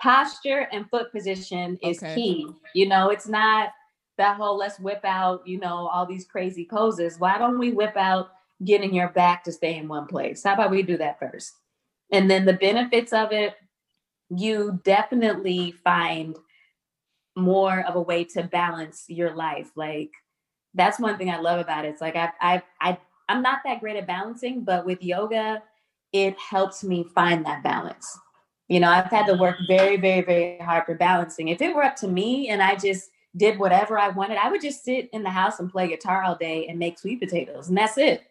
posture and foot position is okay. key. You know, it's not that whole let's whip out, you know, all these crazy poses. Why don't we whip out getting your back to stay in one place? How about we do that first? And then the benefits of it, you definitely find more of a way to balance your life. Like that's one thing I love about it. It's like I I I I'm not that great at balancing, but with yoga, it helps me find that balance. You know, I've had to work very, very, very hard for balancing. If it were up to me and I just did whatever I wanted, I would just sit in the house and play guitar all day and make sweet potatoes, and that's it.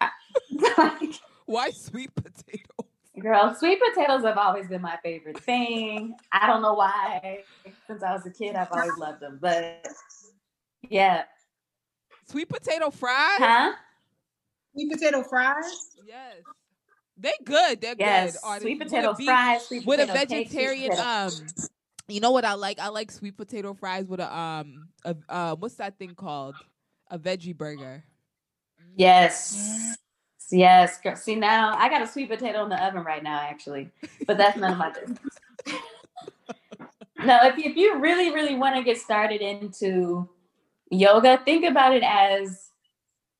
Why sweet potatoes? Girl, sweet potatoes have always been my favorite thing. I don't know why. Since I was a kid, I've always loved them. But yeah. Sweet potato fries? Huh? Sweet potato fries? Yes. They good. They're yes. good. Are sweet potato with a fries, sweet with a potato cake, sweet vegetarian potato- um you know what I like? I like sweet potato fries with a um a uh what's that thing called? A veggie burger. Yes. Yes. See now I got a sweet potato in the oven right now, actually. But that's none of my business. no, if if you really, really want to get started into yoga, think about it as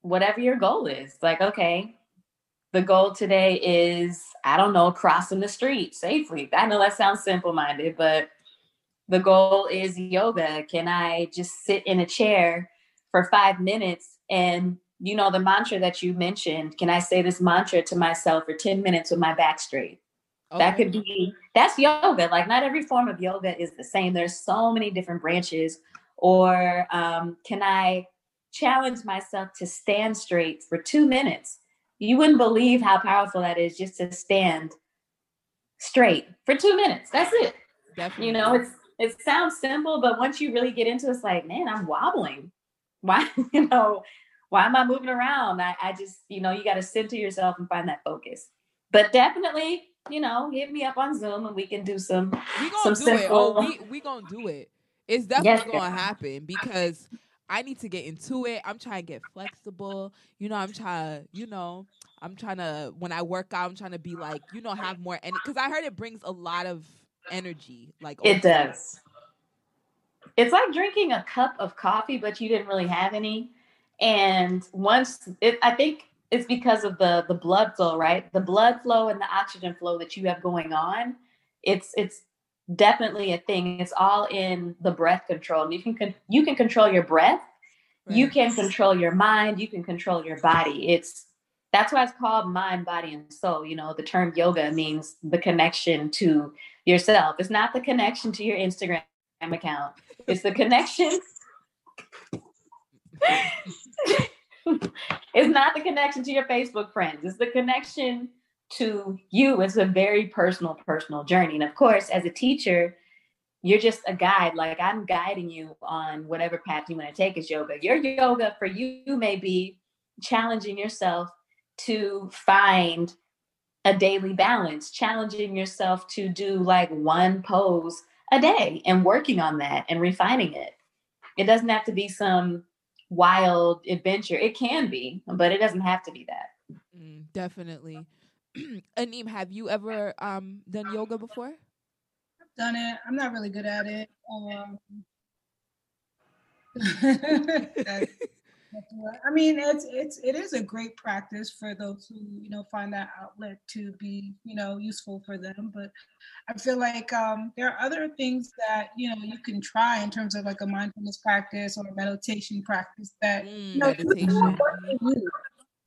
whatever your goal is. Like, okay, the goal today is, I don't know, crossing the street safely. I know that sounds simple-minded, but the goal is yoga. Can I just sit in a chair for five minutes? And you know the mantra that you mentioned can i say this mantra to myself for 10 minutes with my back straight? That could be that's yoga. Like not every form of yoga is the same. There's so many different branches. Or um, can i challenge myself to stand straight for two minutes you wouldn't believe how powerful that is just to stand straight for two minutes that's it Definitely. you know it's it sounds simple but once you really get into it it's like man i'm wobbling why you know why am i moving around i, I just you know you got to center yourself and find that focus but definitely you know hit me up on zoom and we can do some we gonna some do it. Oh, we we gonna do it. It's definitely Yes. gonna happen because I need to get into it. I'm trying to get flexible. You know, I'm trying. You know, I'm trying to when I work out, I'm trying to be like, you know, have more energy because I heard it brings a lot of energy. Like it does it's like drinking a cup of coffee but you didn't really have any and once it, i think it's because of the the blood flow right the blood flow and the oxygen flow that you have going on it's it's definitely a thing. It's all in the breath control. And you can con- you can control your breath. You can control your mind. You can control your body. It's that's why it's called mind body and soul. You know the term yoga means the connection to yourself. It's not the connection to your instagram account. It's the connection it's not the connection to your facebook friends. It's the connection to you it's a very personal personal journey. And of course as a teacher you're just a guide. Like i'm guiding you on whatever path you want to take as yoga. Your yoga for you may be challenging yourself to find a daily balance challenging yourself to do like one pose a day and working on that and refining it. It doesn't have to be some wild adventure. It can be but it doesn't have to be that. Mm, definitely. Anim, have you ever um done yoga before? I've Done it. I'm not really good at it. Um, that's- that's I mean, it's it's it is a great practice for those who you know find that outlet to be you know useful for them. But I feel like um, there are other things that you know you can try in terms of like a mindfulness practice or a meditation practice that Mm, you know,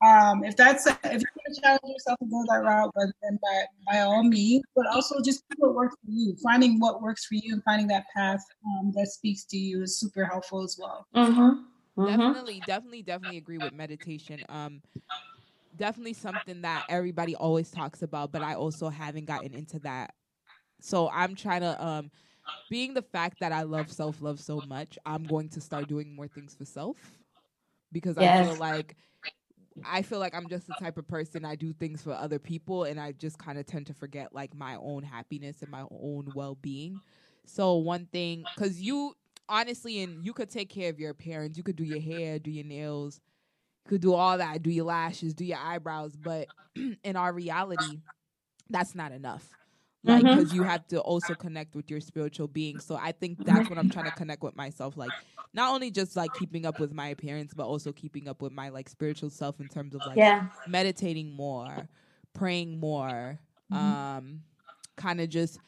you meditation. can work for you. Um, if that's if you're gonna challenge yourself to go that route, but then by by all means, but also just do what works for you. Finding what works for you and finding that path um, that speaks to you is super helpful as well. mm-hmm. Definitely, definitely, definitely agree with meditation. Um, definitely something that everybody always talks about, but I also haven't gotten into that. So I'm trying to um, being the fact that I love self love so much, I'm going to start doing more things for self because I feel like I feel like I'm just the type of person I do things for other people and I just kind of tend to forget like my own happiness and my own well-being. So one thing cuz you honestly and you could take care of your appearance, you could do your hair, do your nails, you could do all that, do your lashes, do your eyebrows, but in our reality that's not enough. Like Mhm. cuz you have to also connect with your spiritual being. So I think that's what I'm trying to connect with myself like not only just like keeping up with my appearance but also keeping up with my like spiritual self in terms of like yeah meditating more praying more um kind of just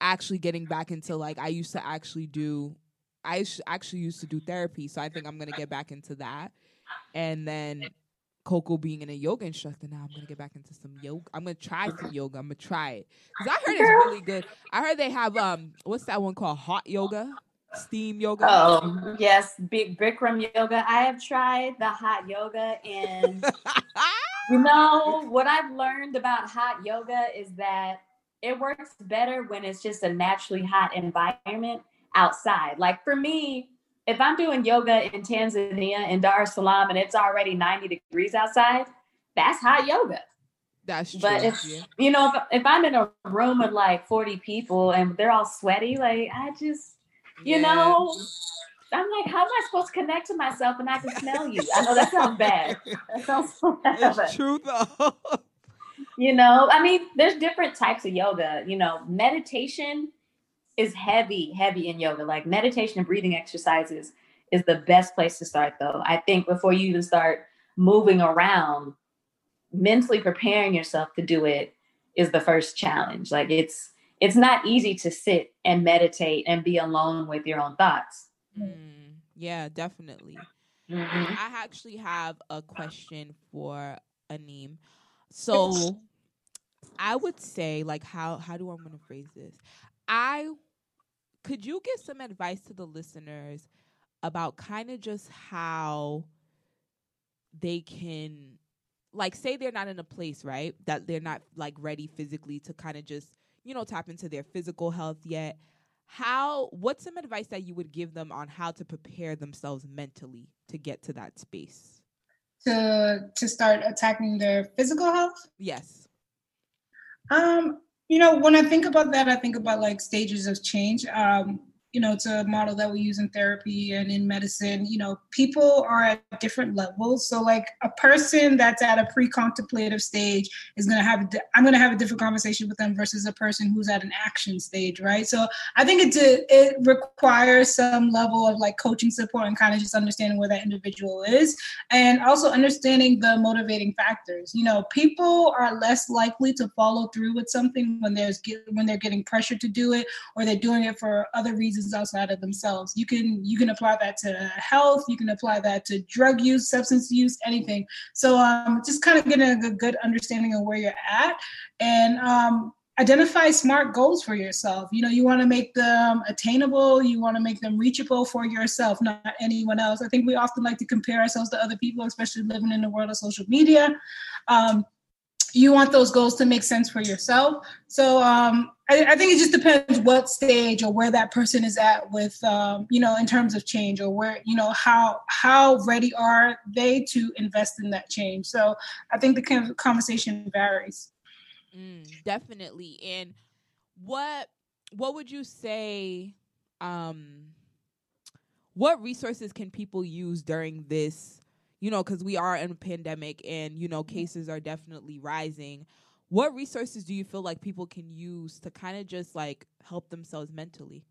actually getting back into like I used to actually do I sh- actually used to do therapy, so I think I'm gonna get back into that. And then Koku being in a yoga instructor now, I'm gonna get back into some yoga. I'm gonna try some yoga. I'm gonna try it because I heard it's really good. I heard they have um, what's that one called? Hot yoga, steam yoga. Oh yes, big Bikram yoga. I have tried the hot yoga, and you know what I've learned about hot yoga is that it works better when it's just a naturally hot environment outside. Like for me, if I'm doing yoga in Tanzania in Dar es Salaam and it's already 90 degrees outside, that's hot yoga. That's true. But if yeah. you know, if, if I'm in a room with like 40 people and they're all sweaty, like I just, you Yeah. know, I'm like, how am I supposed to connect to myself and I can smell you? I know that sounds bad. That sounds so bad. it's true though. you know i mean there's different types of yoga you know meditation is heavy heavy in yoga like meditation and breathing exercises is the best place to start though i think before you even start moving around mentally preparing yourself to do it is the first challenge like it's it's not easy to sit and meditate and be alone with your own thoughts Mm, yeah, definitely. Mhm. I actually have a question for Anim. So I would say like how how do I want to phrase this? I could you give some advice to the listeners about kind of just how they can like say they're not in a place, right? That they're not like ready physically to kind of just, you know, tap into their physical health yet. How what's some advice that you would give them on how to prepare themselves mentally to get to that space? to to start attacking their physical health. Yes. Um, you know, when I think about that, I think about like stages of change. Um, you know, it's a model that we use in therapy and in medicine. You know, people are at different levels. So, like a person that's at a pre-contemplative stage is going to have. di- I'm going to have a different conversation with them versus a person who's at an action stage, right? So, I think it it requires some level of like coaching support and kind of just understanding where that individual is, and also understanding the motivating factors. You know, people are less likely to follow through with something when there's get, when they're getting pressured to do it or they're doing it for other reasons outside of themselves. You can you can apply that to health, you can apply that to drug use, substance use, anything. So um, just kind of getting a good understanding of where you're at and um, identify smart goals for yourself. You know, you want to make them attainable, you want to make them reachable for yourself, not anyone else. I think we often like to compare ourselves to other people, especially living in the world of social media. Um, you want those goals to make sense for yourself. So um, I, I think it just depends what stage or where that person is at with, um, you know, in terms of change or where, you know, how how ready are they to invest in that change. So I think the con- conversation varies. Mm, definitely. And what what would you say um what resources can people use during this, you know, cuz we are in a pandemic and you know cases are definitely rising. What resources do you feel like people can use to kind of just like help themselves mentally?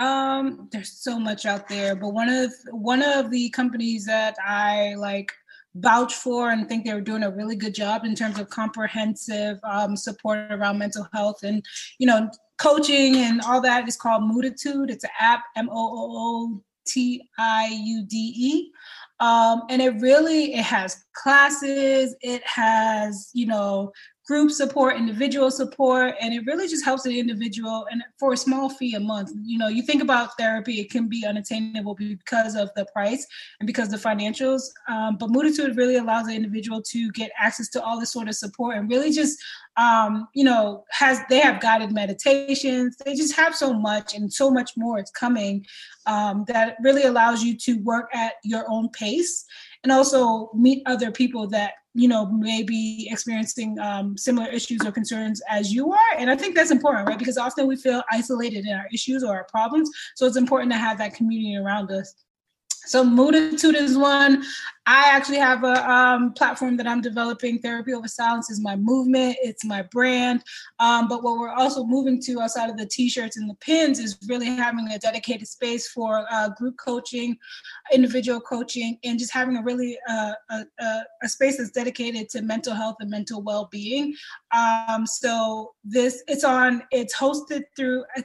Um, there's so much out there, but one of one of the companies that I like vouch for and think they were doing a really good job in terms of comprehensive um, support around mental health and you know coaching and all that is called Mooditude. It's an app, M O O O T I U D E. Um, and it really it has classes, it has you know group support, individual support, and it really just helps the individual and for a small fee a month. You know, you think about therapy, it can be unattainable because of the price and because the financials. Um, but Mooditude really allows the individual to get access to all this sort of support and really just um, you know, has they have guided meditations, they just have so much and so much more it's coming um, that really allows you to work at your own pace and also meet other people that you know may be experiencing um, similar issues or concerns as you are. And i think that's important right? Because often we feel isolated in our issues or our problems. So it's important to have that community around us. So Mooditude is one. I actually have a um, platform that I'm developing. Therapy Over Silence is my movement, it's my brand. Um, but what we're also moving to outside of the t shirts and the pins is really having a dedicated space for uh, group coaching, individual coaching, and just having a really uh, a, a, space that's dedicated to mental health and mental well being. Um, so this it's on it's hosted through I,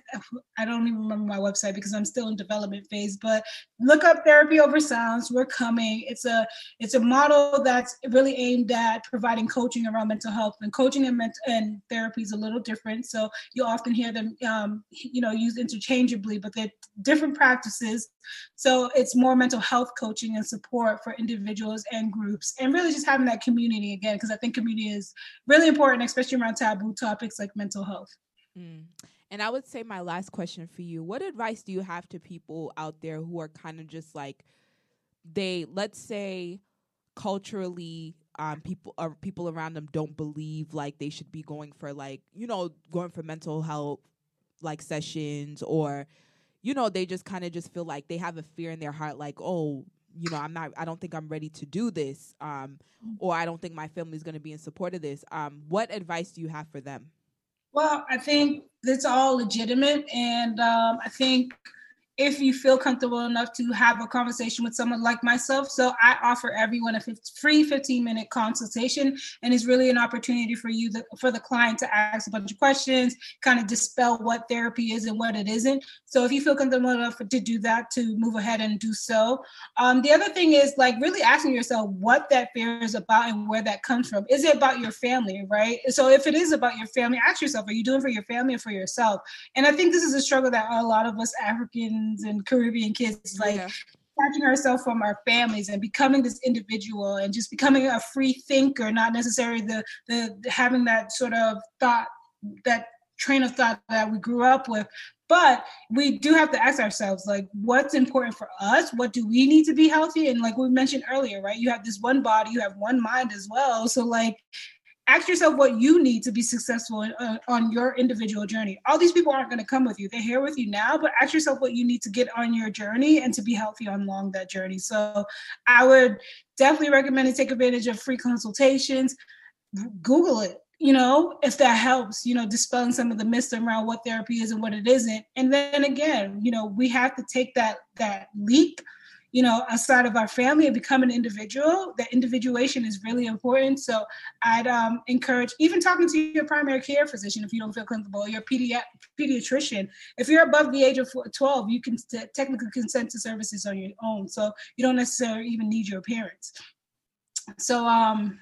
I, don't even remember my website because i'm still in development phase but look up therapy over silence we're coming it's a it's a model that's really aimed at providing coaching around mental health and coaching and, ment- and therapy is a little different. So you often hear them um, you know used interchangeably but they're different practices. So it's more mental health coaching and support for individuals and groups and really just having that community again because i think community is really important especially around taboo topics like mental health. Mm. And I would say my last question for you what advice do you have to people out there who are kind of just like, they, let's say, culturally, um, people or people around them don't believe like they should be going for like, you know, going for mental health like sessions or, you know, they just kind of just feel like they have a fear in their heart, like, oh, you know, I'm not, I don't think I'm ready to do this, um, or I don't think my family's going to be in support of this. Um, what advice do you have for them? Well, I think it's all legitimate. And um, I think if you feel comfortable enough to have a conversation with someone like myself. So I offer everyone a free 15 minute consultation, and it's really an opportunity for you, the, for the client to ask a bunch of questions, kind of dispel what therapy is and what it isn't. So if you feel comfortable enough to do that, to move ahead and do so. Um, the other thing is like really asking yourself what that fear is about and where that comes from. Is it about your family, right? So if it is about your family, ask yourself, are you doing for your family or for yourself? And I think this is a struggle that a lot of us African and Caribbean kids, like yeah. detaching ourselves from our families and becoming this individual and just becoming a free thinker, not necessarily the the having that sort of thought that train of thought that we grew up with. But we do have to ask ourselves like what's important for us? What do we need to be healthy? And like we mentioned earlier right you have this one body you have one mind as well. So like ask yourself what you need to be successful in, uh, on your individual journey. All these people aren't going to come with you. They're here with you now, but ask yourself what you need to get on your journey and to be healthy along that journey. So I would definitely recommend to take advantage of free consultations. Google it, you know, if that helps, you know, dispelling some of the myths around what therapy is and what it isn't. And then again, you know, we have to take that that leap you know, outside of our family and become an individual. That individuation is really important. So I'd um, encourage even talking to your primary care physician if you don't feel comfortable, your pedi- pediatrician. If you're above the age of 12, you can t- technically consent to services on your own. So you don't necessarily even need your parents. So um,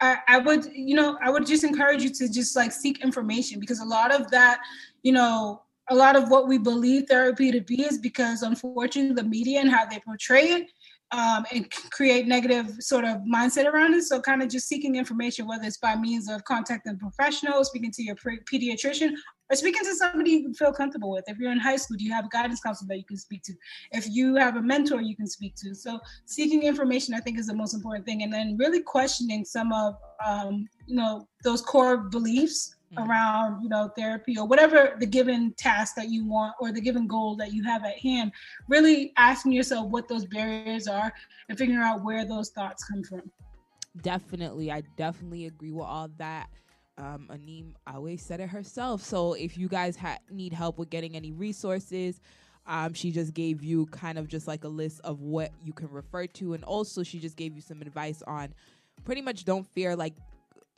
I, I would, you know, I would just encourage you to just like seek information because a lot of that, you know, a lot of what we believe therapy to be is because unfortunately the media and how they portray it um, and create negative sort of mindset around it. So kind of just seeking information, whether it's by means of contacting professionals, speaking to your pediatrician, or speaking to somebody you feel comfortable with. If you're in high school, do you have a guidance counselor that you can speak to? If you have a mentor you can speak to. So seeking information, I think, is the most important thing. And then really questioning some of, um, you know, those core beliefs mm-hmm. around you know therapy or whatever the given task that you want or the given goal that you have at hand really asking yourself what those barriers are and figuring out where those thoughts come from definitely i definitely agree with all that um, Anim always said it herself. So if you guys ha- need help with getting any resources, um, she just gave you kind of just like a list of what you can refer to, and also she just gave you some advice on pretty much don't fear like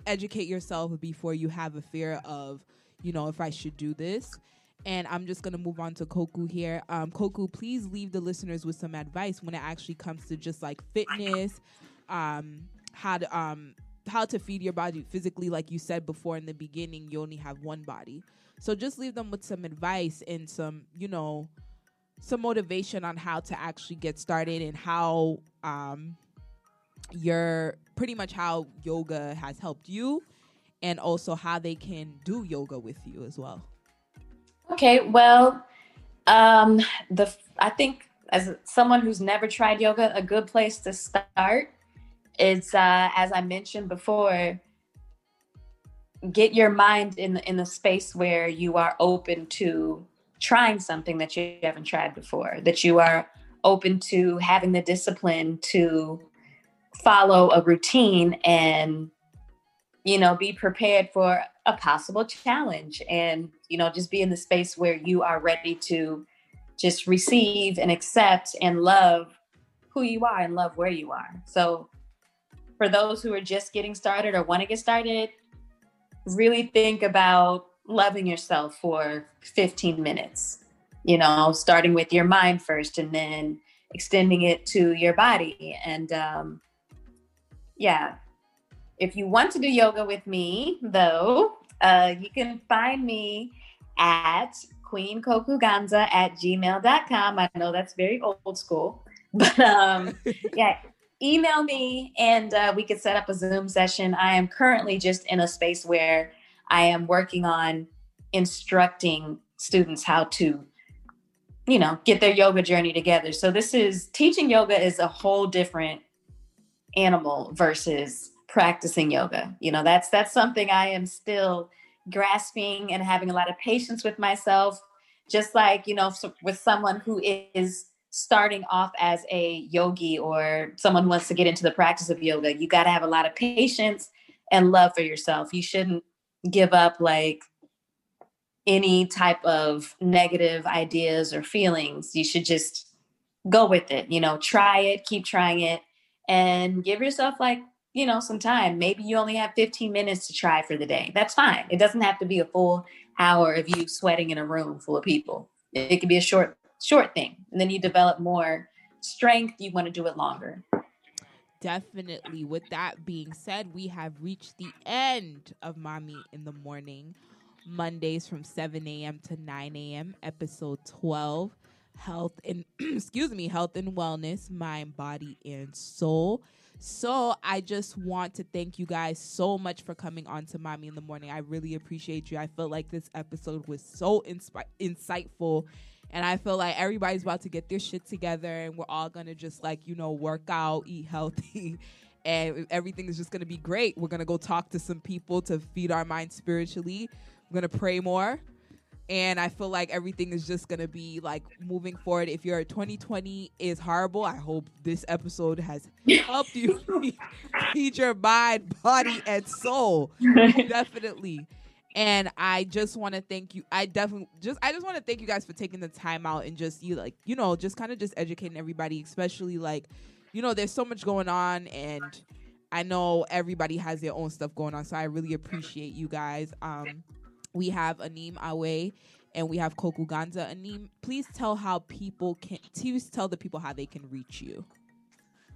educate yourself before you have a fear of, you know, if I should do this. And I'm just gonna move on to Koku here. Um, Koku, please leave the listeners with some advice when it actually comes to just like fitness, um, how to um, how to feed your body physically. Like you said before in the beginning, you only have one body, so just leave them with some advice and some, you know, some motivation on how to actually get started and how um, your pretty much how yoga has helped you and also how they can do yoga with you as well. Okay, well, um, the I think as someone who's never tried yoga, a good place to start is uh, as I mentioned before, get your mind in in the space where you are open to trying something that you haven't tried before, that you are open to having the discipline to follow a routine and you know be prepared for a possible challenge and you know just be in the space where you are ready to just receive and accept and love who you are and love where you are. So for those who are just getting started or want to get started really think about loving yourself for 15 minutes you know starting with your mind first and then extending it to your body. And um yeah if you want to do yoga with me, though, uh, you can find me at queenkokuganza at gmail.com. I know that's very old school, but um, yeah, email me and uh, we could set up a Zoom session. I am currently just in a space where I am working on instructing students how to you know get their yoga journey together so this is teaching yoga is a whole different animal versus practicing yoga. You know, that's that's something I am still grasping and having a lot of patience with myself. Just like you know, so with someone who is starting off as a yogi or someone wants to get into the practice of yoga, you got to have a lot of patience and love for yourself. You shouldn't give up like any type of negative ideas or feelings. You should just go with it. You know, try it, keep trying it, and give yourself like you know, some time. Maybe you only have 15 minutes to try for the day. That's fine. It doesn't have to be a full hour of you sweating in a room full of people. It could be a short, short thing. And then you develop more strength. You want to do it longer. Definitely. With that being said, we have reached the end of Mommy in the Morning. Mondays from 7 a.m. to 9 a.m. Episode 12. Health and excuse me, health and wellness, mind, body, and soul. So I just want to thank you guys so much for coming on to Mommy in the Morning. I really appreciate you. I feel like this episode was so insightful. And I feel like everybody's about to get their shit together and we're all gonna just like, you know, work out, eat healthy, and everything is just gonna be great. We're gonna go talk to some people to feed our minds spiritually. We're gonna pray more and I feel like everything is just gonna be like moving forward. If your 2020 is horrible, I hope this episode has helped you feed your mind, body, and soul. definitely. And I just want to thank you. I definitely just I just want to thank you guys for taking the time out and just you like you know just kind of just educating everybody, especially like you know there's so much going on and I know everybody has their own stuff going on, so I really appreciate you guys. Um, we have Anim Awe and we have Koku Ganza. Anim, please tell how people can please tell the people how they can reach you.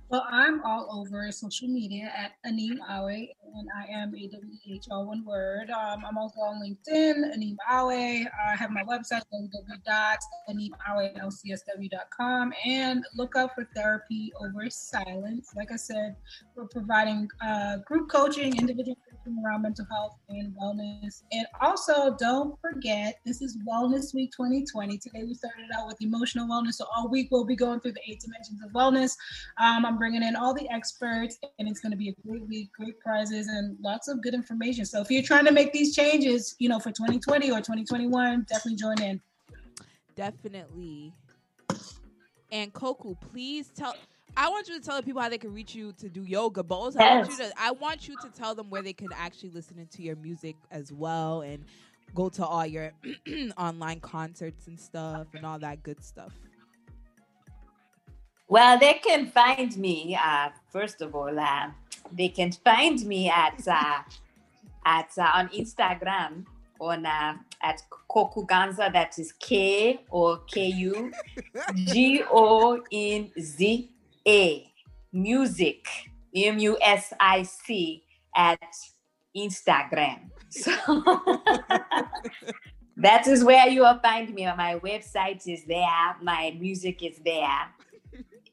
Well, I'm all over social media at Anim Awe, and I am A W H all one word. Um, I'm also on LinkedIn, Anim Awe. I have my website, www.animawelcsw.com, and look out for therapy over silence. Like I said, we're providing uh, group coaching, individual around mental health and wellness. And also, don't forget, this is Wellness Week 2020. Today we started out with emotional wellness, so all week we'll be going through the eight dimensions of wellness. Um, I'm bringing in all the experts, and it's going to be a great week, great prizes, and lots of good information. So if you're trying to make these changes, you know, for 2020 or 2021, definitely join in. Definitely. And Koku, please tell. I want you to tell the people how they can reach you to do yoga, but also I want you to I want you to tell them where they can actually listen to your music as well and go to all your online concerts and stuff and all that good stuff. Well, they can find me. Uh, first of all, uh, they can find me at uh, at uh, on Instagram on uh, at Kokuganza. That is K or K U G O N Z A music M U S I C at Instagram. So that is where you will find me. My website is there. My music is there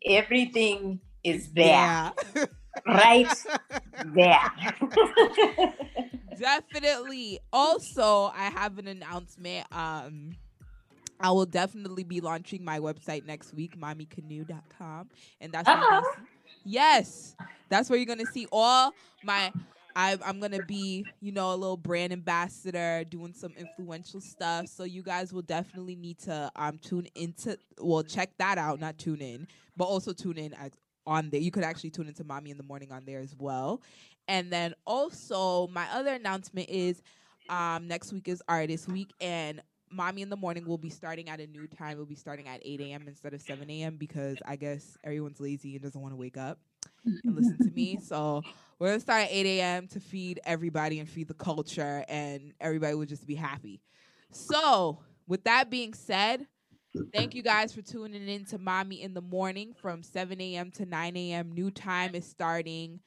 everything is there. Yeah. right there. definitely. Also, I have an announcement. Um I will definitely be launching my website next week, mommycanoe.com. And that's uh-huh. Yes. That's where you're gonna see all my I, I'm gonna be, you know, a little brand ambassador, doing some influential stuff. So you guys will definitely need to um tune into, well, check that out, not tune in, but also tune in as on there. You could actually tune into Mommy in the Morning on there as well. And then also, my other announcement is um, next week is Artist Week, and Mommy in the Morning will be starting at a new time. We'll be starting at 8 a.m. instead of 7 a.m. because I guess everyone's lazy and doesn't want to wake up and listen to me. So we're gonna start at 8 a.m. to feed everybody and feed the culture, and everybody will just be happy. So, with that being said, thank you guys for tuning in to Mommy in the Morning from 7 a.m. to 9 a.m. New time is starting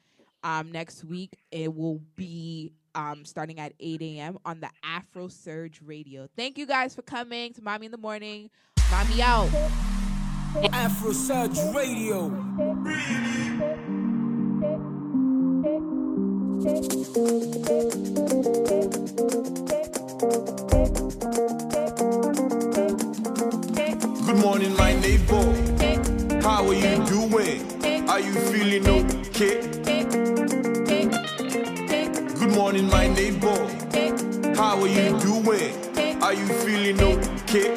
um, next week. It will be um, starting at 8 a.m. on the Afro Surge Radio. Thank you guys for coming to Mommy in the Morning. Mommy out. Afro Surge Radio. Good morning, my neighbor. How are you doing? Are you feeling okay? Morning, my neighbor. How are you doing? Are you feeling okay?